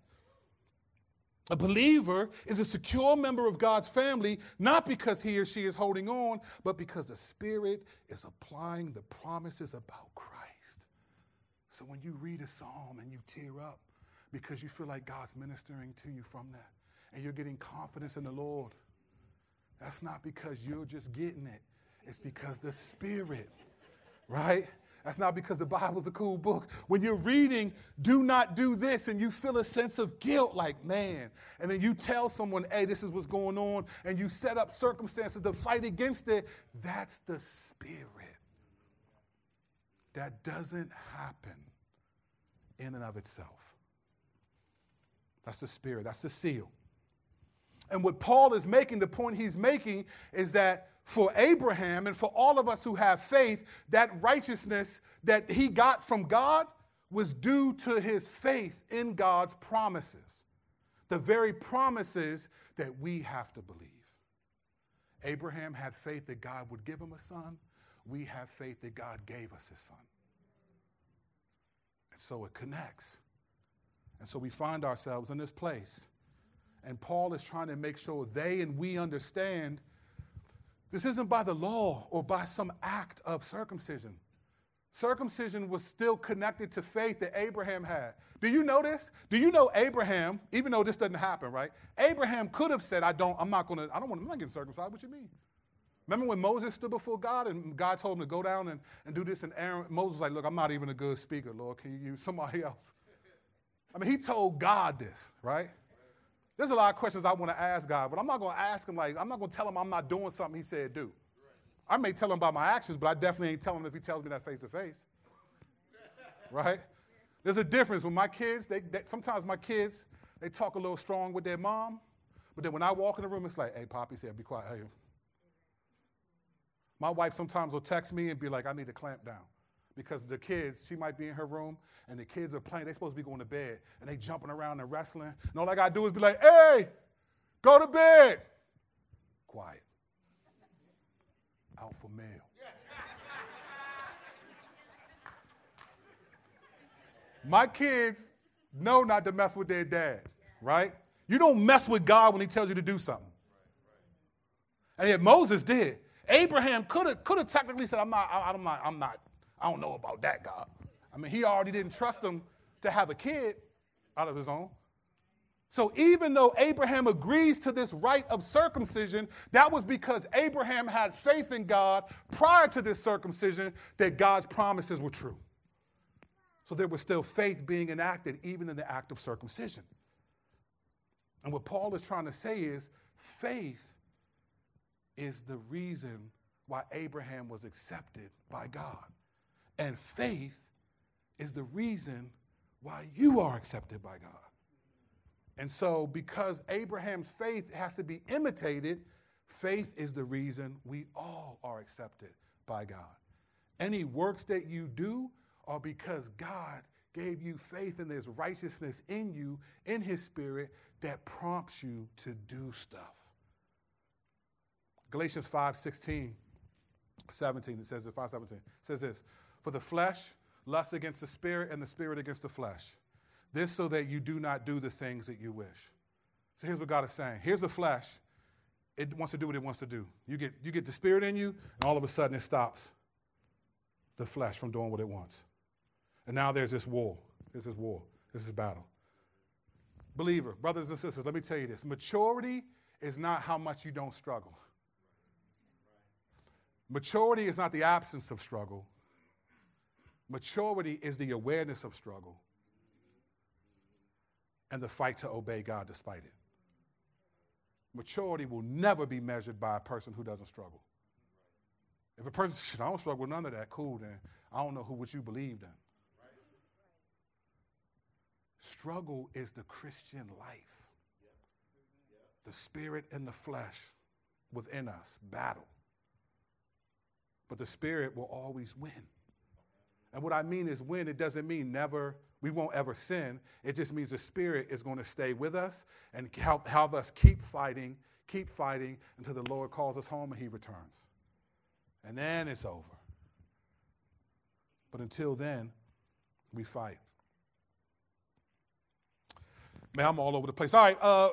Speaker 1: A believer is a secure member of God's family, not because he or she is holding on, but because the Spirit is applying the promises about Christ. So when you read a psalm and you tear up because you feel like God's ministering to you from that, and you're getting confidence in the Lord, that's not because you're just getting it, it's because the Spirit, right? That's not because the Bible's a cool book. When you're reading, do not do this, and you feel a sense of guilt, like, man, and then you tell someone, hey, this is what's going on, and you set up circumstances to fight against it, that's the spirit. That doesn't happen in and of itself. That's the spirit, that's the seal. And what Paul is making, the point he's making, is that for Abraham and for all of us who have faith, that righteousness that he got from God was due to his faith in God's promises, the very promises that we have to believe. Abraham had faith that God would give him a son. We have faith that God gave us his son. And so it connects. And so we find ourselves in this place. And Paul is trying to make sure they and we understand this isn't by the law or by some act of circumcision. Circumcision was still connected to faith that Abraham had. Do you know this? Do you know Abraham, even though this doesn't happen, right? Abraham could have said, I don't, I'm not gonna, I don't want, I'm not getting circumcised. What you mean? Remember when Moses stood before God and God told him to go down and, and do this, and Aaron, Moses was like, Look, I'm not even a good speaker, Lord. Can you use somebody else? I mean, he told God this, right? There's a lot of questions I want to ask God, but I'm not going to ask him like, I'm not going to tell him I'm not doing something he said do. I may tell him about my actions, but I definitely ain't telling him if he tells me that face to face. Right? There's a difference when my kids, they, they, sometimes my kids, they talk a little strong with their mom, but then when I walk in the room, it's like, hey, Poppy said, be quiet. Hey. My wife sometimes will text me and be like, I need to clamp down because the kids, she might be in her room and the kids are playing. They're supposed to be going to bed and they jumping around and wrestling. And all I got to do is be like, hey, go to bed. Quiet. Alpha male. My kids know not to mess with their dad, right? You don't mess with God when he tells you to do something. And yet Moses did. Abraham could have could have technically said, I'm not, I'm not, I'm not, I don't know about that God. I mean, he already didn't trust him to have a kid out of his own. So even though Abraham agrees to this rite of circumcision, that was because Abraham had faith in God prior to this circumcision that God's promises were true. So there was still faith being enacted even in the act of circumcision. And what Paul is trying to say is faith is the reason why Abraham was accepted by God. And faith is the reason why you are accepted by God. And so, because Abraham's faith has to be imitated, faith is the reason we all are accepted by God. Any works that you do are because God gave you faith and there's righteousness in you, in His Spirit, that prompts you to do stuff. Galatians 5 16, 17, it says, 5 17, says this For the flesh lusts against the spirit, and the spirit against the flesh. This so that you do not do the things that you wish. So here's what God is saying. Here's the flesh. It wants to do what it wants to do. You get, you get the spirit in you, and all of a sudden it stops the flesh from doing what it wants. And now there's this war. This is war. This is battle. Believer, brothers and sisters, let me tell you this maturity is not how much you don't struggle. Maturity is not the absence of struggle. Maturity is the awareness of struggle and the fight to obey God despite it. Maturity will never be measured by a person who doesn't struggle. If a person says, I don't struggle with none of that, cool, then I don't know who what you believed in. Struggle is the Christian life. The spirit and the flesh within us battle. But the spirit will always win. And what I mean is win, it doesn't mean never, we won't ever sin. It just means the spirit is going to stay with us and help, help us keep fighting, keep fighting until the Lord calls us home and he returns. And then it's over. But until then, we fight. Man, I'm all over the place. All right. Uh,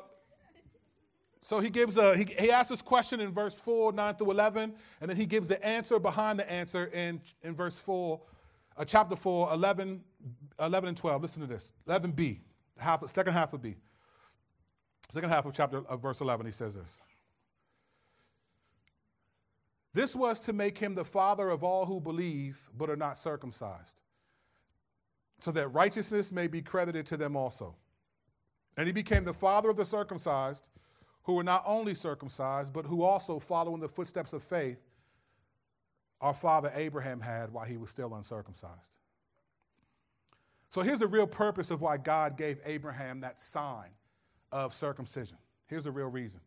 Speaker 1: so he gives a he, he asks this question in verse 4, 9 through 11, and then he gives the answer behind the answer in, in verse 4, uh, chapter 4, 11, 11 and 12. Listen to this. 11b, half, second half of B. Second half of chapter of verse 11, he says this. This was to make him the father of all who believe but are not circumcised, so that righteousness may be credited to them also. And he became the father of the circumcised, who were not only circumcised, but who also follow in the footsteps of faith our father Abraham had while he was still uncircumcised. So here's the real purpose of why God gave Abraham that sign of circumcision. Here's the real reason.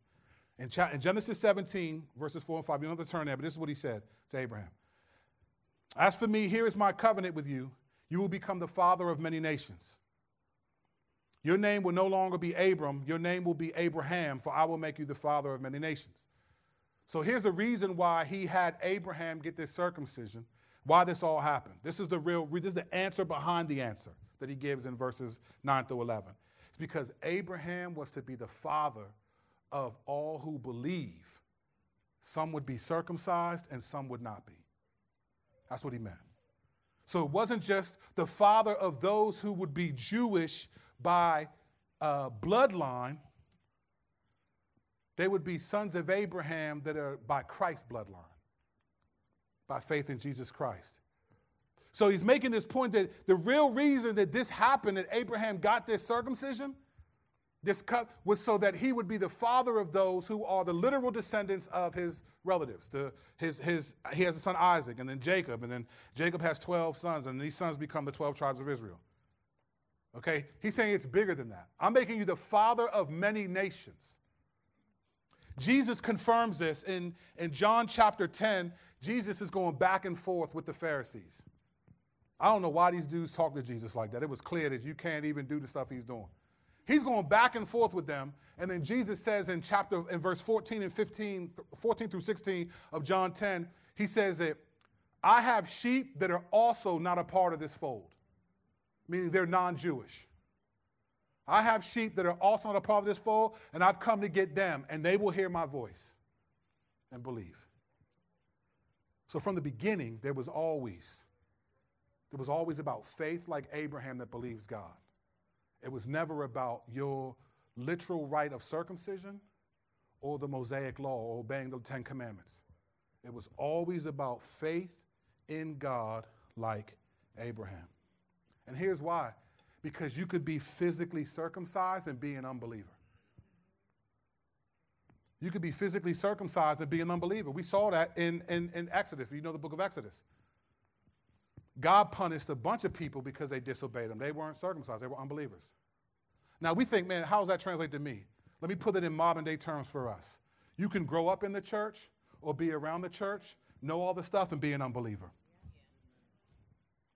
Speaker 1: In, Genesis 17, verses 4 and 5, you don't have to turn there, but this is what he said to Abraham As for me, here is my covenant with you. You will become the father of many nations. Your name will no longer be Abram, your name will be Abraham, for I will make you the father of many nations. So here's the reason why he had Abraham get this circumcision, why this all happened. This is the real, this is the answer behind the answer that he gives in verses 9 through 11. It's because Abraham was to be the father of all who believe. Some would be circumcised and some would not be. That's what he meant. So it wasn't just the father of those who would be Jewish by uh, bloodline, they would be sons of Abraham that are by Christ's bloodline, by faith in Jesus Christ. So he's making this point that the real reason that this happened, that Abraham got this circumcision, this cut, was so that he would be the father of those who are the literal descendants of his relatives. The, his, his, he has a son Isaac, and then Jacob, and then Jacob has 12 sons, and these sons become the 12 tribes of Israel. Okay? He's saying it's bigger than that. I'm making you the father of many nations. Jesus confirms this in, in John chapter 10. Jesus is going back and forth with the Pharisees. I don't know why these dudes talk to Jesus like that. It was clear that you can't even do the stuff he's doing. He's going back and forth with them. And then Jesus says in chapter, in verse 14 and 15, 14 through 16 of John 10, he says that I have sheep that are also not a part of this fold, meaning they're non Jewish. I have sheep that are also not a part of this fold, and I've come to get them, and they will hear my voice and believe. So from the beginning, there was always, there was always about faith like Abraham that believes God. It was never about your literal rite of circumcision or the Mosaic law or obeying the Ten Commandments. It was always about faith in God like Abraham. And here's why because you could be physically circumcised and be an unbeliever. You could be physically circumcised and be an unbeliever. We saw that in, in, in Exodus, you know the book of Exodus. God punished a bunch of people because they disobeyed him. They weren't circumcised, they were unbelievers. Now we think, man, how does that translate to me? Let me put it in modern day terms for us. You can grow up in the church or be around the church, know all the stuff, and be an unbeliever.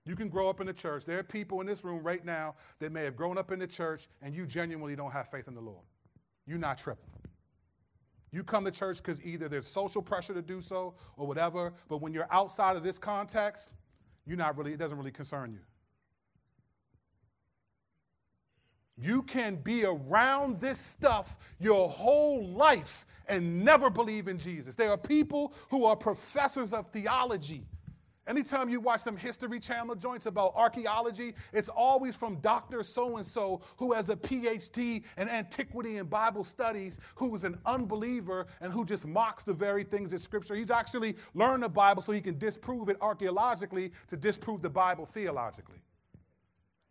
Speaker 1: You can grow up in the church. There are people in this room right now that may have grown up in the church and you genuinely don't have faith in the Lord. You're not tripping. You come to church because either there's social pressure to do so or whatever, but when you're outside of this context, you're not really, it doesn't really concern you. You can be around this stuff your whole life and never believe in Jesus. There are people who are professors of theology Anytime you watch some History Channel joints about archaeology, it's always from Dr. So and so who has a PhD in antiquity and Bible studies, who is an unbeliever and who just mocks the very things in Scripture. He's actually learned the Bible so he can disprove it archaeologically to disprove the Bible theologically.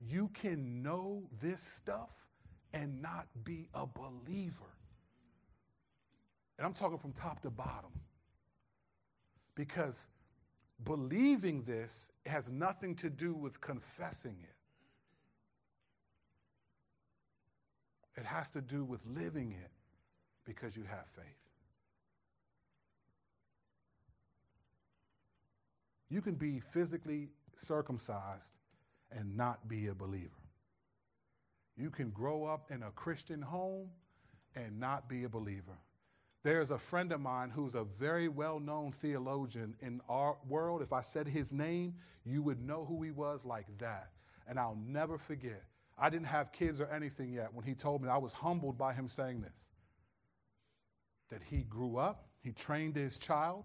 Speaker 1: You can know this stuff and not be a believer. And I'm talking from top to bottom. Because Believing this has nothing to do with confessing it. It has to do with living it because you have faith. You can be physically circumcised and not be a believer. You can grow up in a Christian home and not be a believer. There's a friend of mine who's a very well known theologian in our world. If I said his name, you would know who he was like that. And I'll never forget. I didn't have kids or anything yet when he told me. I was humbled by him saying this that he grew up, he trained his child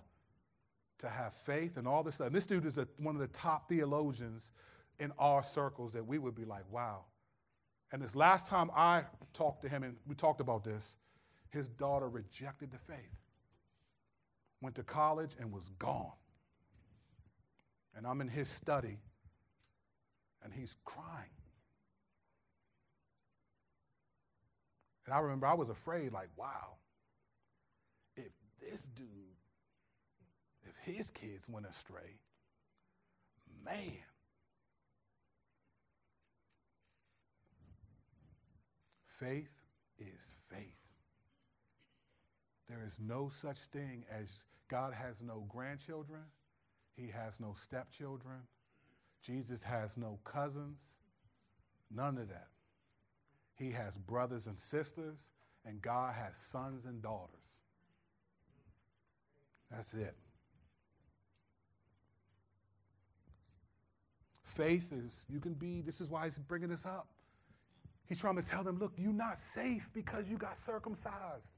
Speaker 1: to have faith and all this stuff. And this dude is a, one of the top theologians in our circles that we would be like, wow. And this last time I talked to him, and we talked about this, his daughter rejected the faith, went to college, and was gone. And I'm in his study, and he's crying. And I remember I was afraid, like, wow, if this dude, if his kids went astray, man. Faith is. There is no such thing as God has no grandchildren, He has no stepchildren, Jesus has no cousins, none of that. He has brothers and sisters, and God has sons and daughters. That's it. Faith is, you can be, this is why he's bringing this up. He's trying to tell them, look, you're not safe because you got circumcised.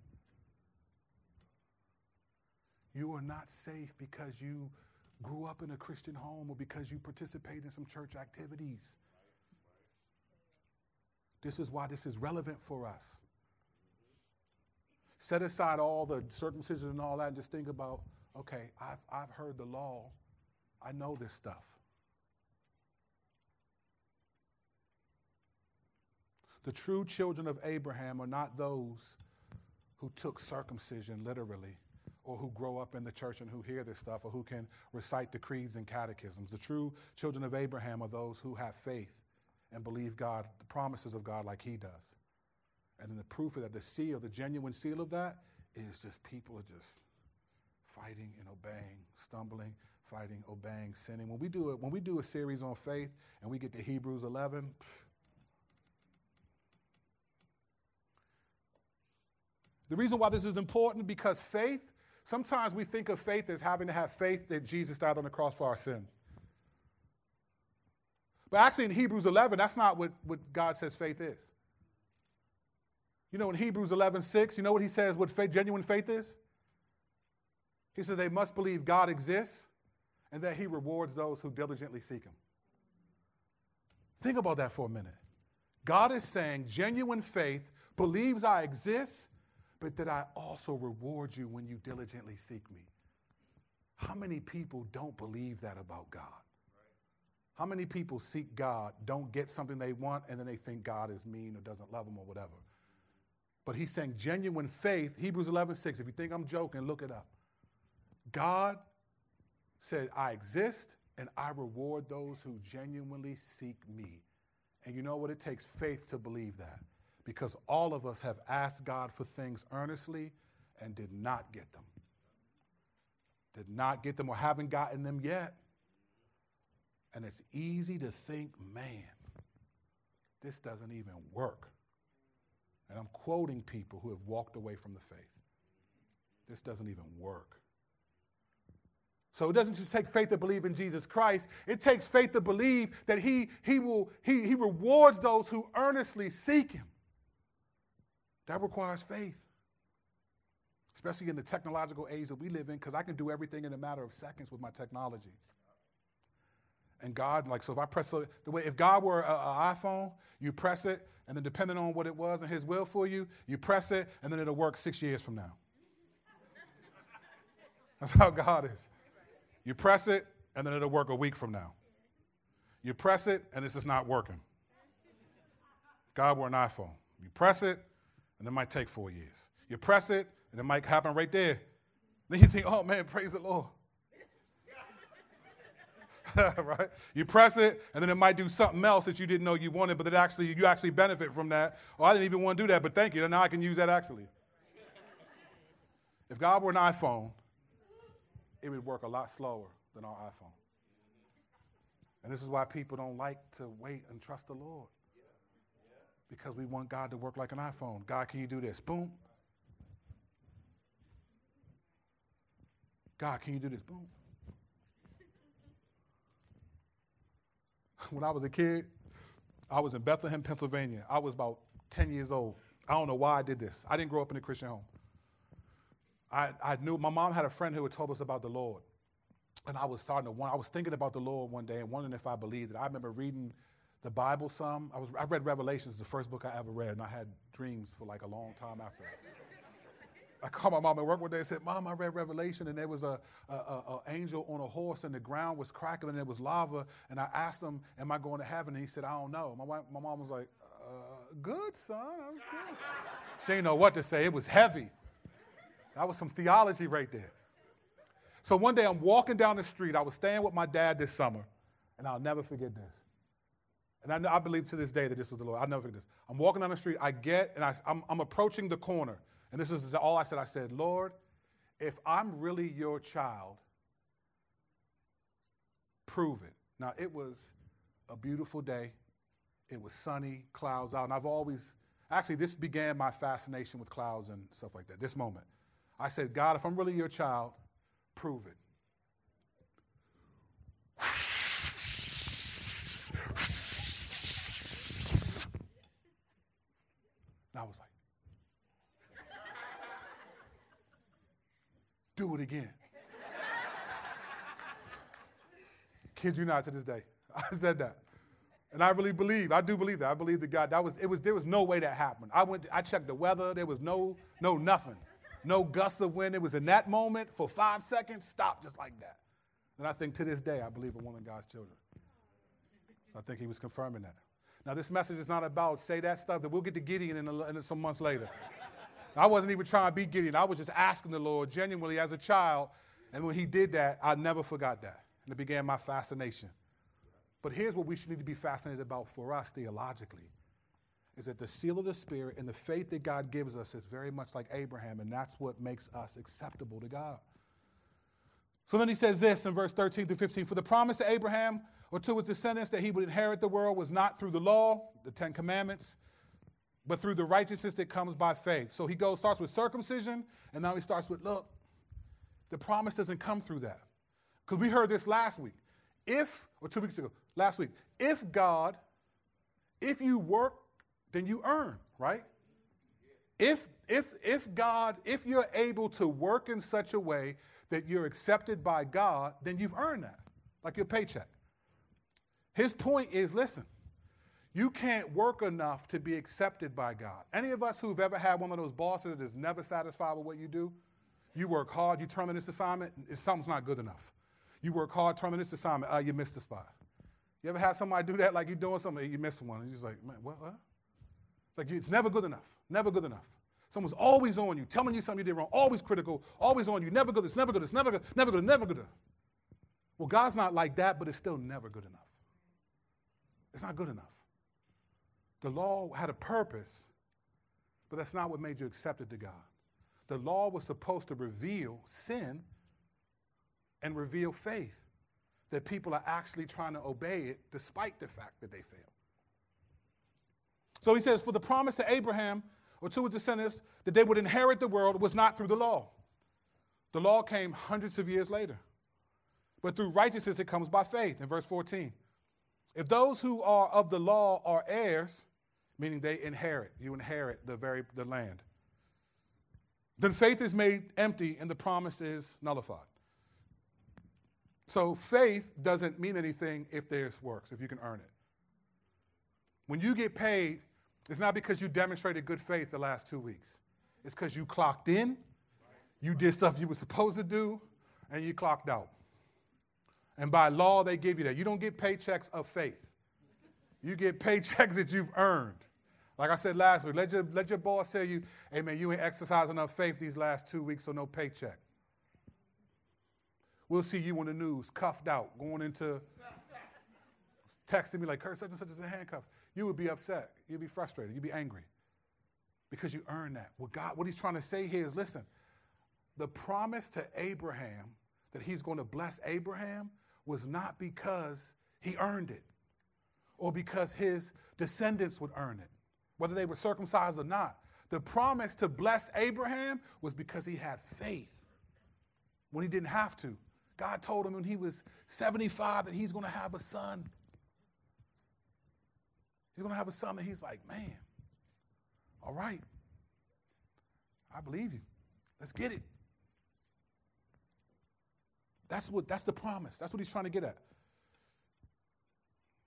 Speaker 1: You are not safe because you grew up in a Christian home or because you participate in some church activities. This is why this is relevant for us. Set aside all the circumcision and all that and just think about okay, I've, I've heard the law, I know this stuff. The true children of Abraham are not those who took circumcision literally or who grow up in the church and who hear this stuff or who can recite the creeds and catechisms. The true children of Abraham are those who have faith and believe God, the promises of God, like he does. And then the proof of that, the seal, the genuine seal of that, is just people are just fighting and obeying, stumbling, fighting, obeying, sinning. When we do it, when we do a series on faith and we get to Hebrews 11, pff, the reason why this is important because faith Sometimes we think of faith as having to have faith that Jesus died on the cross for our sins. But actually, in Hebrews 11, that's not what, what God says faith is. You know, in Hebrews 11 6, you know what he says what faith, genuine faith is? He says they must believe God exists and that he rewards those who diligently seek him. Think about that for a minute. God is saying genuine faith believes I exist, but that I also reward you when you diligently seek me. How many people don't believe that about God? How many people seek God, don't get something they want, and then they think God is mean or doesn't love them or whatever? But he's saying genuine faith, Hebrews 11, 6. If you think I'm joking, look it up. God said, I exist and I reward those who genuinely seek me. And you know what? It takes faith to believe that because all of us have asked God for things earnestly and did not get them. Did not get them or haven't gotten them yet. And it's easy to think, man, this doesn't even work. And I'm quoting people who have walked away from the faith. This doesn't even work. So it doesn't just take faith to believe in Jesus Christ. It takes faith to believe that he, he, will, he, he rewards those who earnestly seek him. That requires faith, especially in the technological age that we live in, because I can do everything in a matter of seconds with my technology. And God, like, so if I press the way, if God were an iPhone, you press it, and then depending on what it was and His will for you, you press it, and then it'll work six years from now. That's how God is. You press it, and then it'll work a week from now. You press it, and it's just not working. God were an iPhone. You press it, and it might take four years. You press it, and it might happen right there. Then you think, oh man, praise the Lord. right? You press it, and then it might do something else that you didn't know you wanted, but it actually you actually benefit from that. Oh, I didn't even want to do that, but thank you. Now I can use that actually. If God were an iPhone, it would work a lot slower than our iPhone. And this is why people don't like to wait and trust the Lord. Because we want God to work like an iPhone. God, can you do this? Boom. God, can you do this? Boom. When I was a kid, I was in Bethlehem, Pennsylvania. I was about 10 years old. I don't know why I did this. I didn't grow up in a Christian home. I, I knew my mom had a friend who had told us about the Lord. And I was starting to want, I was thinking about the Lord one day and wondering if I believed it. I remember reading the Bible some. I, was, I read Revelations, the first book I ever read, and I had dreams for like a long time after I called my mom at work one day and said, Mom, I read Revelation, and there was a, a, a, a, angel on a horse, and the ground was crackling, and it was lava. And I asked him, Am I going to heaven? And he said, I don't know. My, wife, my mom was like, uh, Good, son. I was good. she didn't know what to say. It was heavy. That was some theology right there. So one day I'm walking down the street. I was staying with my dad this summer, and I'll never forget this. And I, I believe to this day that this was the Lord. I'll never forget this. I'm walking down the street. I get, and I, I'm, I'm approaching the corner. And this is all I said. I said, Lord, if I'm really your child, prove it. Now, it was a beautiful day. It was sunny, clouds out. And I've always, actually, this began my fascination with clouds and stuff like that, this moment. I said, God, if I'm really your child, prove it. And I was like, it again. Kid you not to this day. I said that. And I really believe, I do believe that. I believe that God, that was, it was, there was no way that happened. I went, I checked the weather, there was no, no nothing no gusts of wind. It was in that moment for five seconds, stop just like that. And I think to this day, I believe in one of God's children. So I think he was confirming that. Now, this message is not about say that stuff that we'll get to Gideon in, a, in some months later. I wasn't even trying to be Gideon. I was just asking the Lord genuinely as a child. And when he did that, I never forgot that. And it began my fascination. But here's what we should need to be fascinated about for us theologically is that the seal of the Spirit and the faith that God gives us is very much like Abraham, and that's what makes us acceptable to God. So then he says this in verse 13 through 15 For the promise to Abraham or to his descendants that he would inherit the world was not through the law, the Ten Commandments, but through the righteousness that comes by faith. So he goes, starts with circumcision, and now he starts with, look, the promise doesn't come through that. Because we heard this last week. If, or two weeks ago, last week, if God, if you work then you earn, right? If, if, if God, if you're able to work in such a way that you're accepted by God, then you've earned that, like your paycheck. His point is listen, you can't work enough to be accepted by God. Any of us who've ever had one of those bosses that is never satisfied with what you do, you work hard, you turn in this assignment, something's not good enough. You work hard, turn in this assignment, uh, you missed the spot. You ever had somebody do that, like you're doing something, you missed one, and you're just like, man, what? what? It's like, it's never good enough, never good enough. Someone's always on you, telling you something you did wrong, always critical, always on you, never good, it's never good, it's never good, never good, never good. Enough. Well, God's not like that, but it's still never good enough. It's not good enough. The law had a purpose, but that's not what made you accepted to God. The law was supposed to reveal sin and reveal faith, that people are actually trying to obey it despite the fact that they fail. So he says, For the promise to Abraham or to his descendants that they would inherit the world was not through the law. The law came hundreds of years later. But through righteousness it comes by faith, in verse 14. If those who are of the law are heirs, meaning they inherit, you inherit the very the land, then faith is made empty and the promise is nullified. So faith doesn't mean anything if there's works, if you can earn it. When you get paid, it's not because you demonstrated good faith the last two weeks. It's because you clocked in, you did stuff you were supposed to do, and you clocked out. And by law, they give you that. You don't get paychecks of faith. You get paychecks that you've earned. Like I said last week, let your, let your boss tell you, hey man, you ain't exercising enough faith these last two weeks, so no paycheck. We'll see you on the news, cuffed out, going into texting me like, Kurt, such and such is in handcuffs. You would be upset. You'd be frustrated. You'd be angry because you earned that. What God, what He's trying to say here is, listen, the promise to Abraham that He's going to bless Abraham was not because he earned it or because his descendants would earn it, whether they were circumcised or not. The promise to bless Abraham was because he had faith when he didn't have to. God told him when he was 75 that he's going to have a son. He's going to have a son, and he's like, man, all right, I believe you. Let's get it. That's what that's the promise. That's what he's trying to get at.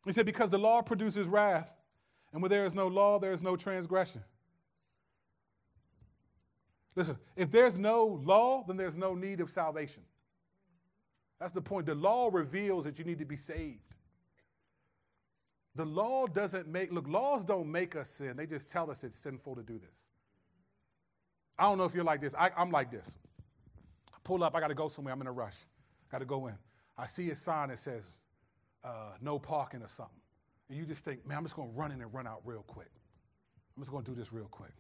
Speaker 1: He said, because the law produces wrath, and where there is no law, there is no transgression. Listen, if there's no law, then there's no need of salvation. That's the point. The law reveals that you need to be saved. The law doesn't make, look, laws don't make us sin. They just tell us it's sinful to do this. I don't know if you're like this. I, am like this. I pull up, I got to go somewhere, I'm in a rush. Got to go in. I see a sign that says uh, no parking or something. And you just think, man, I'm just going to run in and run out real quick. I'm just going to do this real quick.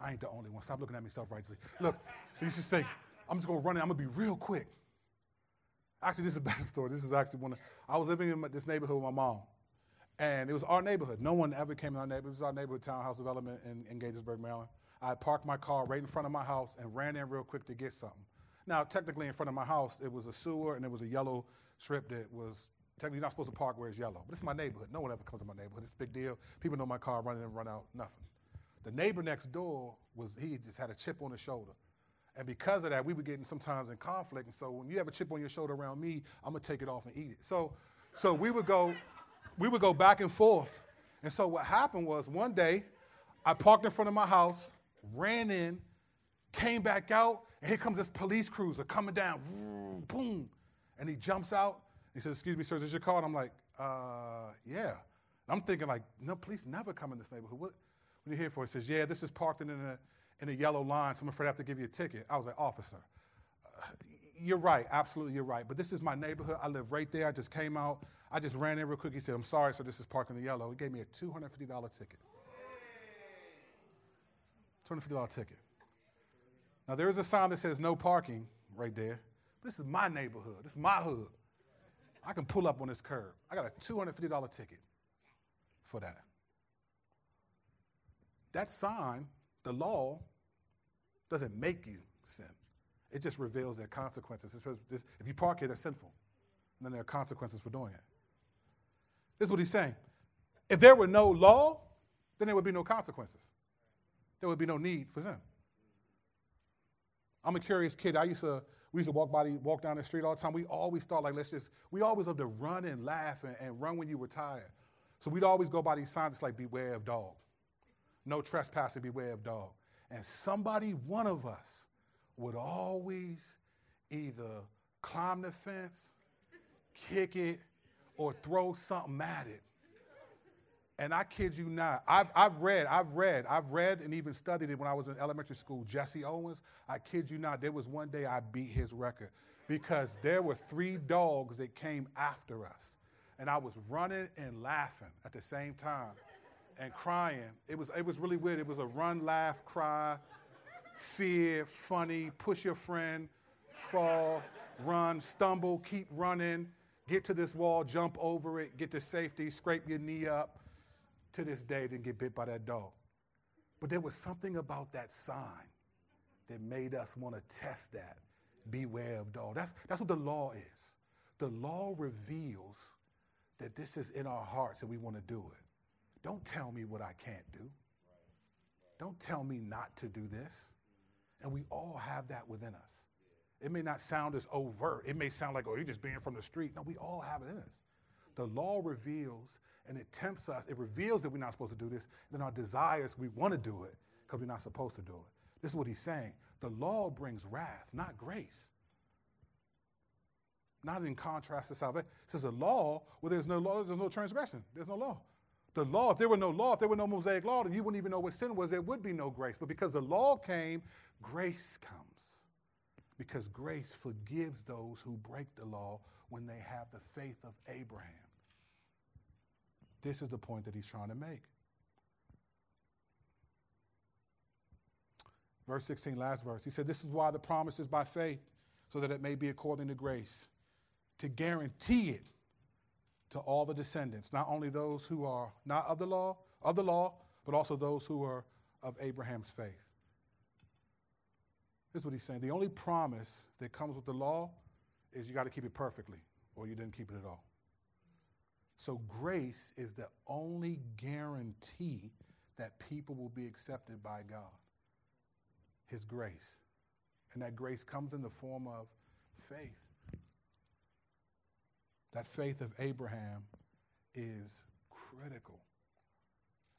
Speaker 1: I ain't the only one. Stop looking at me self righteously. Look, so you just think, I'm just going to run in. I'm going to be real quick. Actually, this is a better story. This is actually one of, I was living in this neighborhood with my mom. And it was our neighborhood. No one ever came in our neighborhood. It was our neighborhood townhouse development in, in Gaithersburg, Maryland. I parked my car right in front of my house and ran in real quick to get something. Now, technically, in front of my house, it was a sewer and it was a yellow strip that was technically not supposed to park where it's yellow. But it's my neighborhood. No one ever comes to my neighborhood. It's a big deal. People know my car running and run out, nothing. The neighbor next door was he just had a chip on his shoulder. And because of that, we were getting sometimes in conflict. And so when you have a chip on your shoulder around me, I'm gonna take it off and eat it. So so we would go, we would go back and forth. And so what happened was one day, I parked in front of my house, ran in, came back out, and here comes this police cruiser coming down, boom. And he jumps out. He says, Excuse me, sir, is this your car? And I'm like, uh, Yeah. I'm thinking, like, no, police never come in this neighborhood. What, what are you here for? He says, Yeah, this is parked in a, in a yellow line, so I'm afraid I have to give you a ticket. I was like, Officer, uh, you're right. Absolutely, you're right. But this is my neighborhood. I live right there. I just came out. I just ran in real quick. He said, I'm sorry, sir, this is parked in the yellow. He gave me a $250 ticket. $250 ticket. Now, there is a sign that says no parking right there. This is my neighborhood. This is my hood. I can pull up on this curb. I got a $250 ticket for that. That sign, the law, doesn't make you sin. It just reveals their consequences. If you park here, that's sinful. And then there are consequences for doing it. This is what he's saying. If there were no law, then there would be no consequences. there would be no need for them. I'm a curious kid. I used to, we used to walk by, walk down the street all the time. We always thought like, let's just, we always love to run and laugh and, and run when you were tired. So we'd always go by these signs it's like, beware of dog. No trespassing, beware of dog. And somebody, one of us, would always either climb the fence, kick it, or throw something at it. And I kid you not, I've, I've read, I've read, I've read and even studied it when I was in elementary school. Jesse Owens, I kid you not, there was one day I beat his record because there were three dogs that came after us. And I was running and laughing at the same time and crying. It was, it was really weird. It was a run, laugh, cry, fear, funny, push your friend, fall, run, stumble, keep running, get to this wall, jump over it, get to safety, scrape your knee up to this day didn't get bit by that dog. But there was something about that sign that made us want to test that. Beware of dog. That's, that's what the law is. The law reveals that this is in our hearts and we want to do it. Don't tell me what I can't do. Don't tell me not to do this. And we all have that within us. It may not sound as overt. It may sound like, oh, you're just being from the street. No, we all have it in us. The law reveals and it tempts us, it reveals that we're not supposed to do this, then our desires, we want to do it because we're not supposed to do it. This is what he's saying. The law brings wrath, not grace. Not in contrast to salvation. It says a law where there's no law, there's no transgression. There's no law. The law, if there were no law, if there were no Mosaic law, then you wouldn't even know what sin was, there would be no grace. But because the law came, grace comes. Because grace forgives those who break the law when they have the faith of Abraham. This is the point that he's trying to make. Verse 16, last verse. He said, This is why the promise is by faith, so that it may be according to grace, to guarantee it to all the descendants, not only those who are not of the law, of the law, but also those who are of Abraham's faith. This is what he's saying. The only promise that comes with the law is you got to keep it perfectly, or you didn't keep it at all. So grace is the only guarantee that people will be accepted by God. His grace. And that grace comes in the form of faith. That faith of Abraham is critical.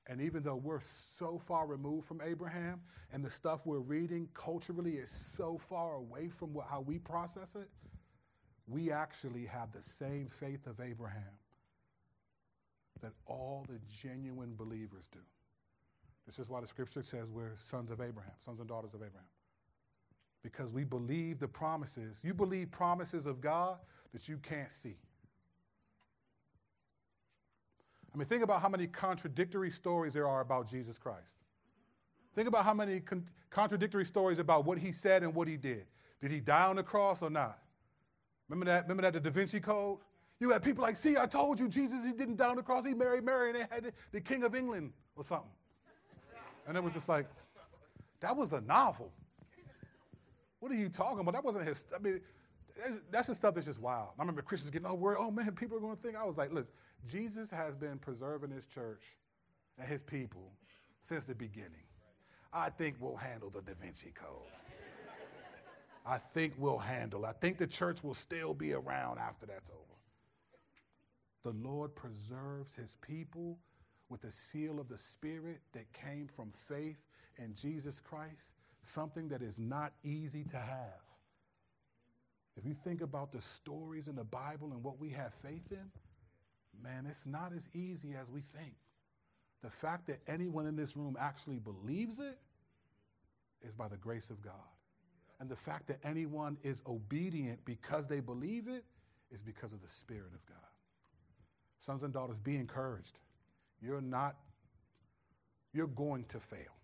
Speaker 1: And even though we're so far removed from Abraham and the stuff we're reading culturally is so far away from what, how we process it, we actually have the same faith of Abraham that all the genuine believers do. This is why the scripture says we're sons of Abraham, sons and daughters of Abraham. Because we believe the promises. You believe promises of God that you can't see. I mean, think about how many contradictory stories there are about Jesus Christ. Think about how many con- contradictory stories about what he said and what he did. Did he die on the cross or not? Remember that? Remember that the Da Vinci Code? You had people like, see, I told you Jesus, he didn't die on the cross. He married Mary and they had the King of England or something. And it was just like, that was a novel. What are you talking about? That wasn't his, I mean, that's the stuff that's just wild. I remember Christians getting all worried, oh man, people are going to think. I was like, listen, Jesus has been preserving his church and his people since the beginning. I think we'll handle the Da Vinci Code. I think we'll handle. I think the church will still be around after that's over. The Lord preserves his people with the seal of the Spirit that came from faith in Jesus Christ, something that is not easy to have. If you think about the stories in the Bible and what we have faith in, man, it's not as easy as we think. The fact that anyone in this room actually believes it is by the grace of God. And the fact that anyone is obedient because they believe it is because of the Spirit of God. Sons and daughters, be encouraged. You're not, you're going to fail.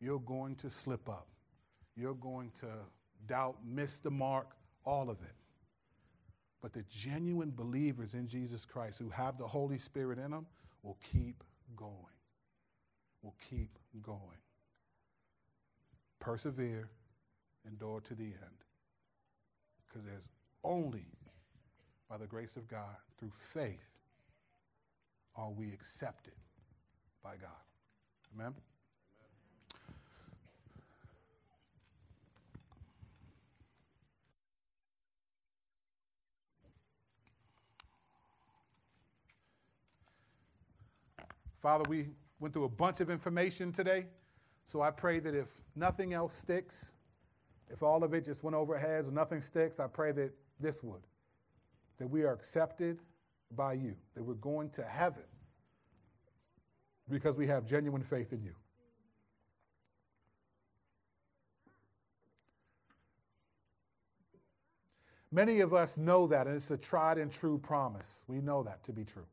Speaker 1: You're going to slip up. You're going to doubt, miss the mark, all of it. But the genuine believers in Jesus Christ who have the Holy Spirit in them will keep going. Will keep going. Persevere, endure to the end. Because there's only by the grace of God, through faith, are we accepted by God. Amen? Father, we went through a bunch of information today, so I pray that if nothing else sticks, if all of it just went over heads, nothing sticks, I pray that this would. That we are accepted by you, that we're going to heaven because we have genuine faith in you. Many of us know that, and it's a tried and true promise. We know that to be true.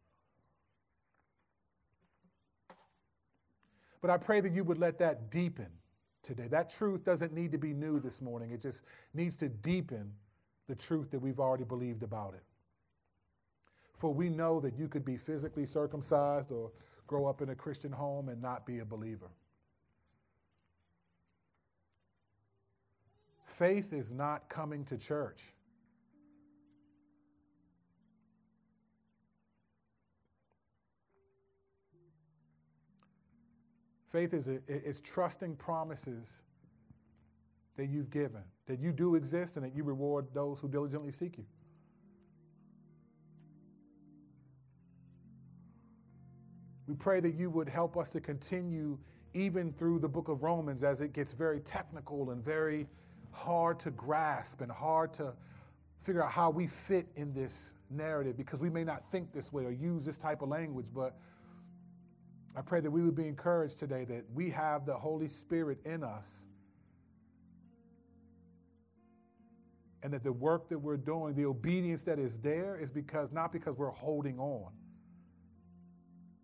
Speaker 1: But I pray that you would let that deepen today. That truth doesn't need to be new this morning, it just needs to deepen the truth that we've already believed about it. For we know that you could be physically circumcised or grow up in a Christian home and not be a believer. Faith is not coming to church. Faith is, is trusting promises that you've given, that you do exist, and that you reward those who diligently seek you. We pray that you would help us to continue even through the book of Romans as it gets very technical and very hard to grasp and hard to figure out how we fit in this narrative because we may not think this way or use this type of language, but I pray that we would be encouraged today that we have the Holy Spirit in us and that the work that we're doing, the obedience that is there, is because not because we're holding on,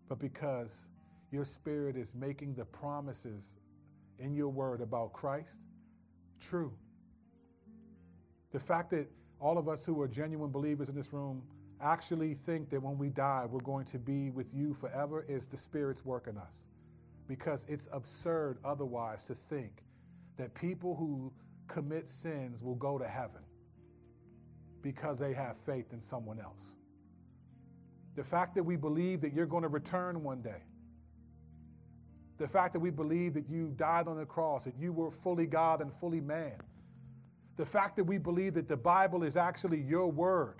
Speaker 1: but because your Spirit is making the promises in your word about Christ true. The fact that all of us who are genuine believers in this room actually think that when we die, we're going to be with you forever is the Spirit's work in us. Because it's absurd otherwise to think that people who commit sins will go to heaven because they have faith in someone else. The fact that we believe that you're going to return one day, the fact that we believe that you died on the cross, that you were fully God and fully man, the fact that we believe that the Bible is actually your word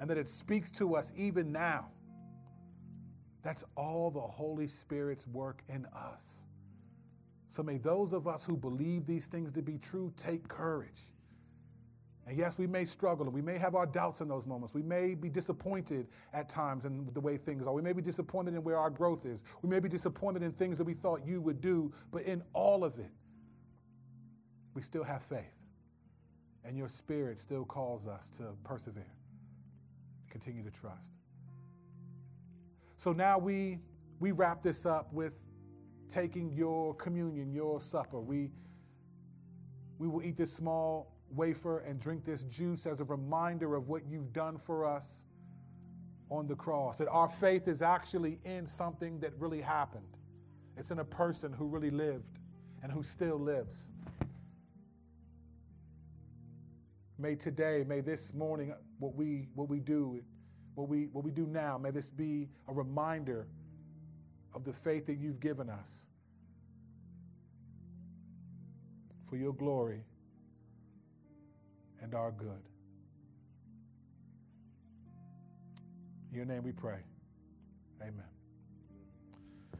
Speaker 1: and that it speaks to us even now. That's all the Holy Spirit's work in us. So may those of us who believe these things to be true take courage. And yes, we may struggle and we may have our doubts in those moments. We may be disappointed at times in the way things are. We may be disappointed in where our growth is. We may be disappointed in things that we thought you would do. But in all of it, we still have faith. And your spirit still calls us to persevere continue to trust. So now we, we wrap this up with taking your communion, your supper. We, we will eat this small wafer and drink this juice as a reminder of what you've done for us on the cross. That our faith is actually in something that really happened, it's in a person who really lived and who still lives. May today, may this morning, what we, what we do, what we, what we do now, may this be a reminder of the faith that you've given us for your glory and our good. In your name we pray. Amen.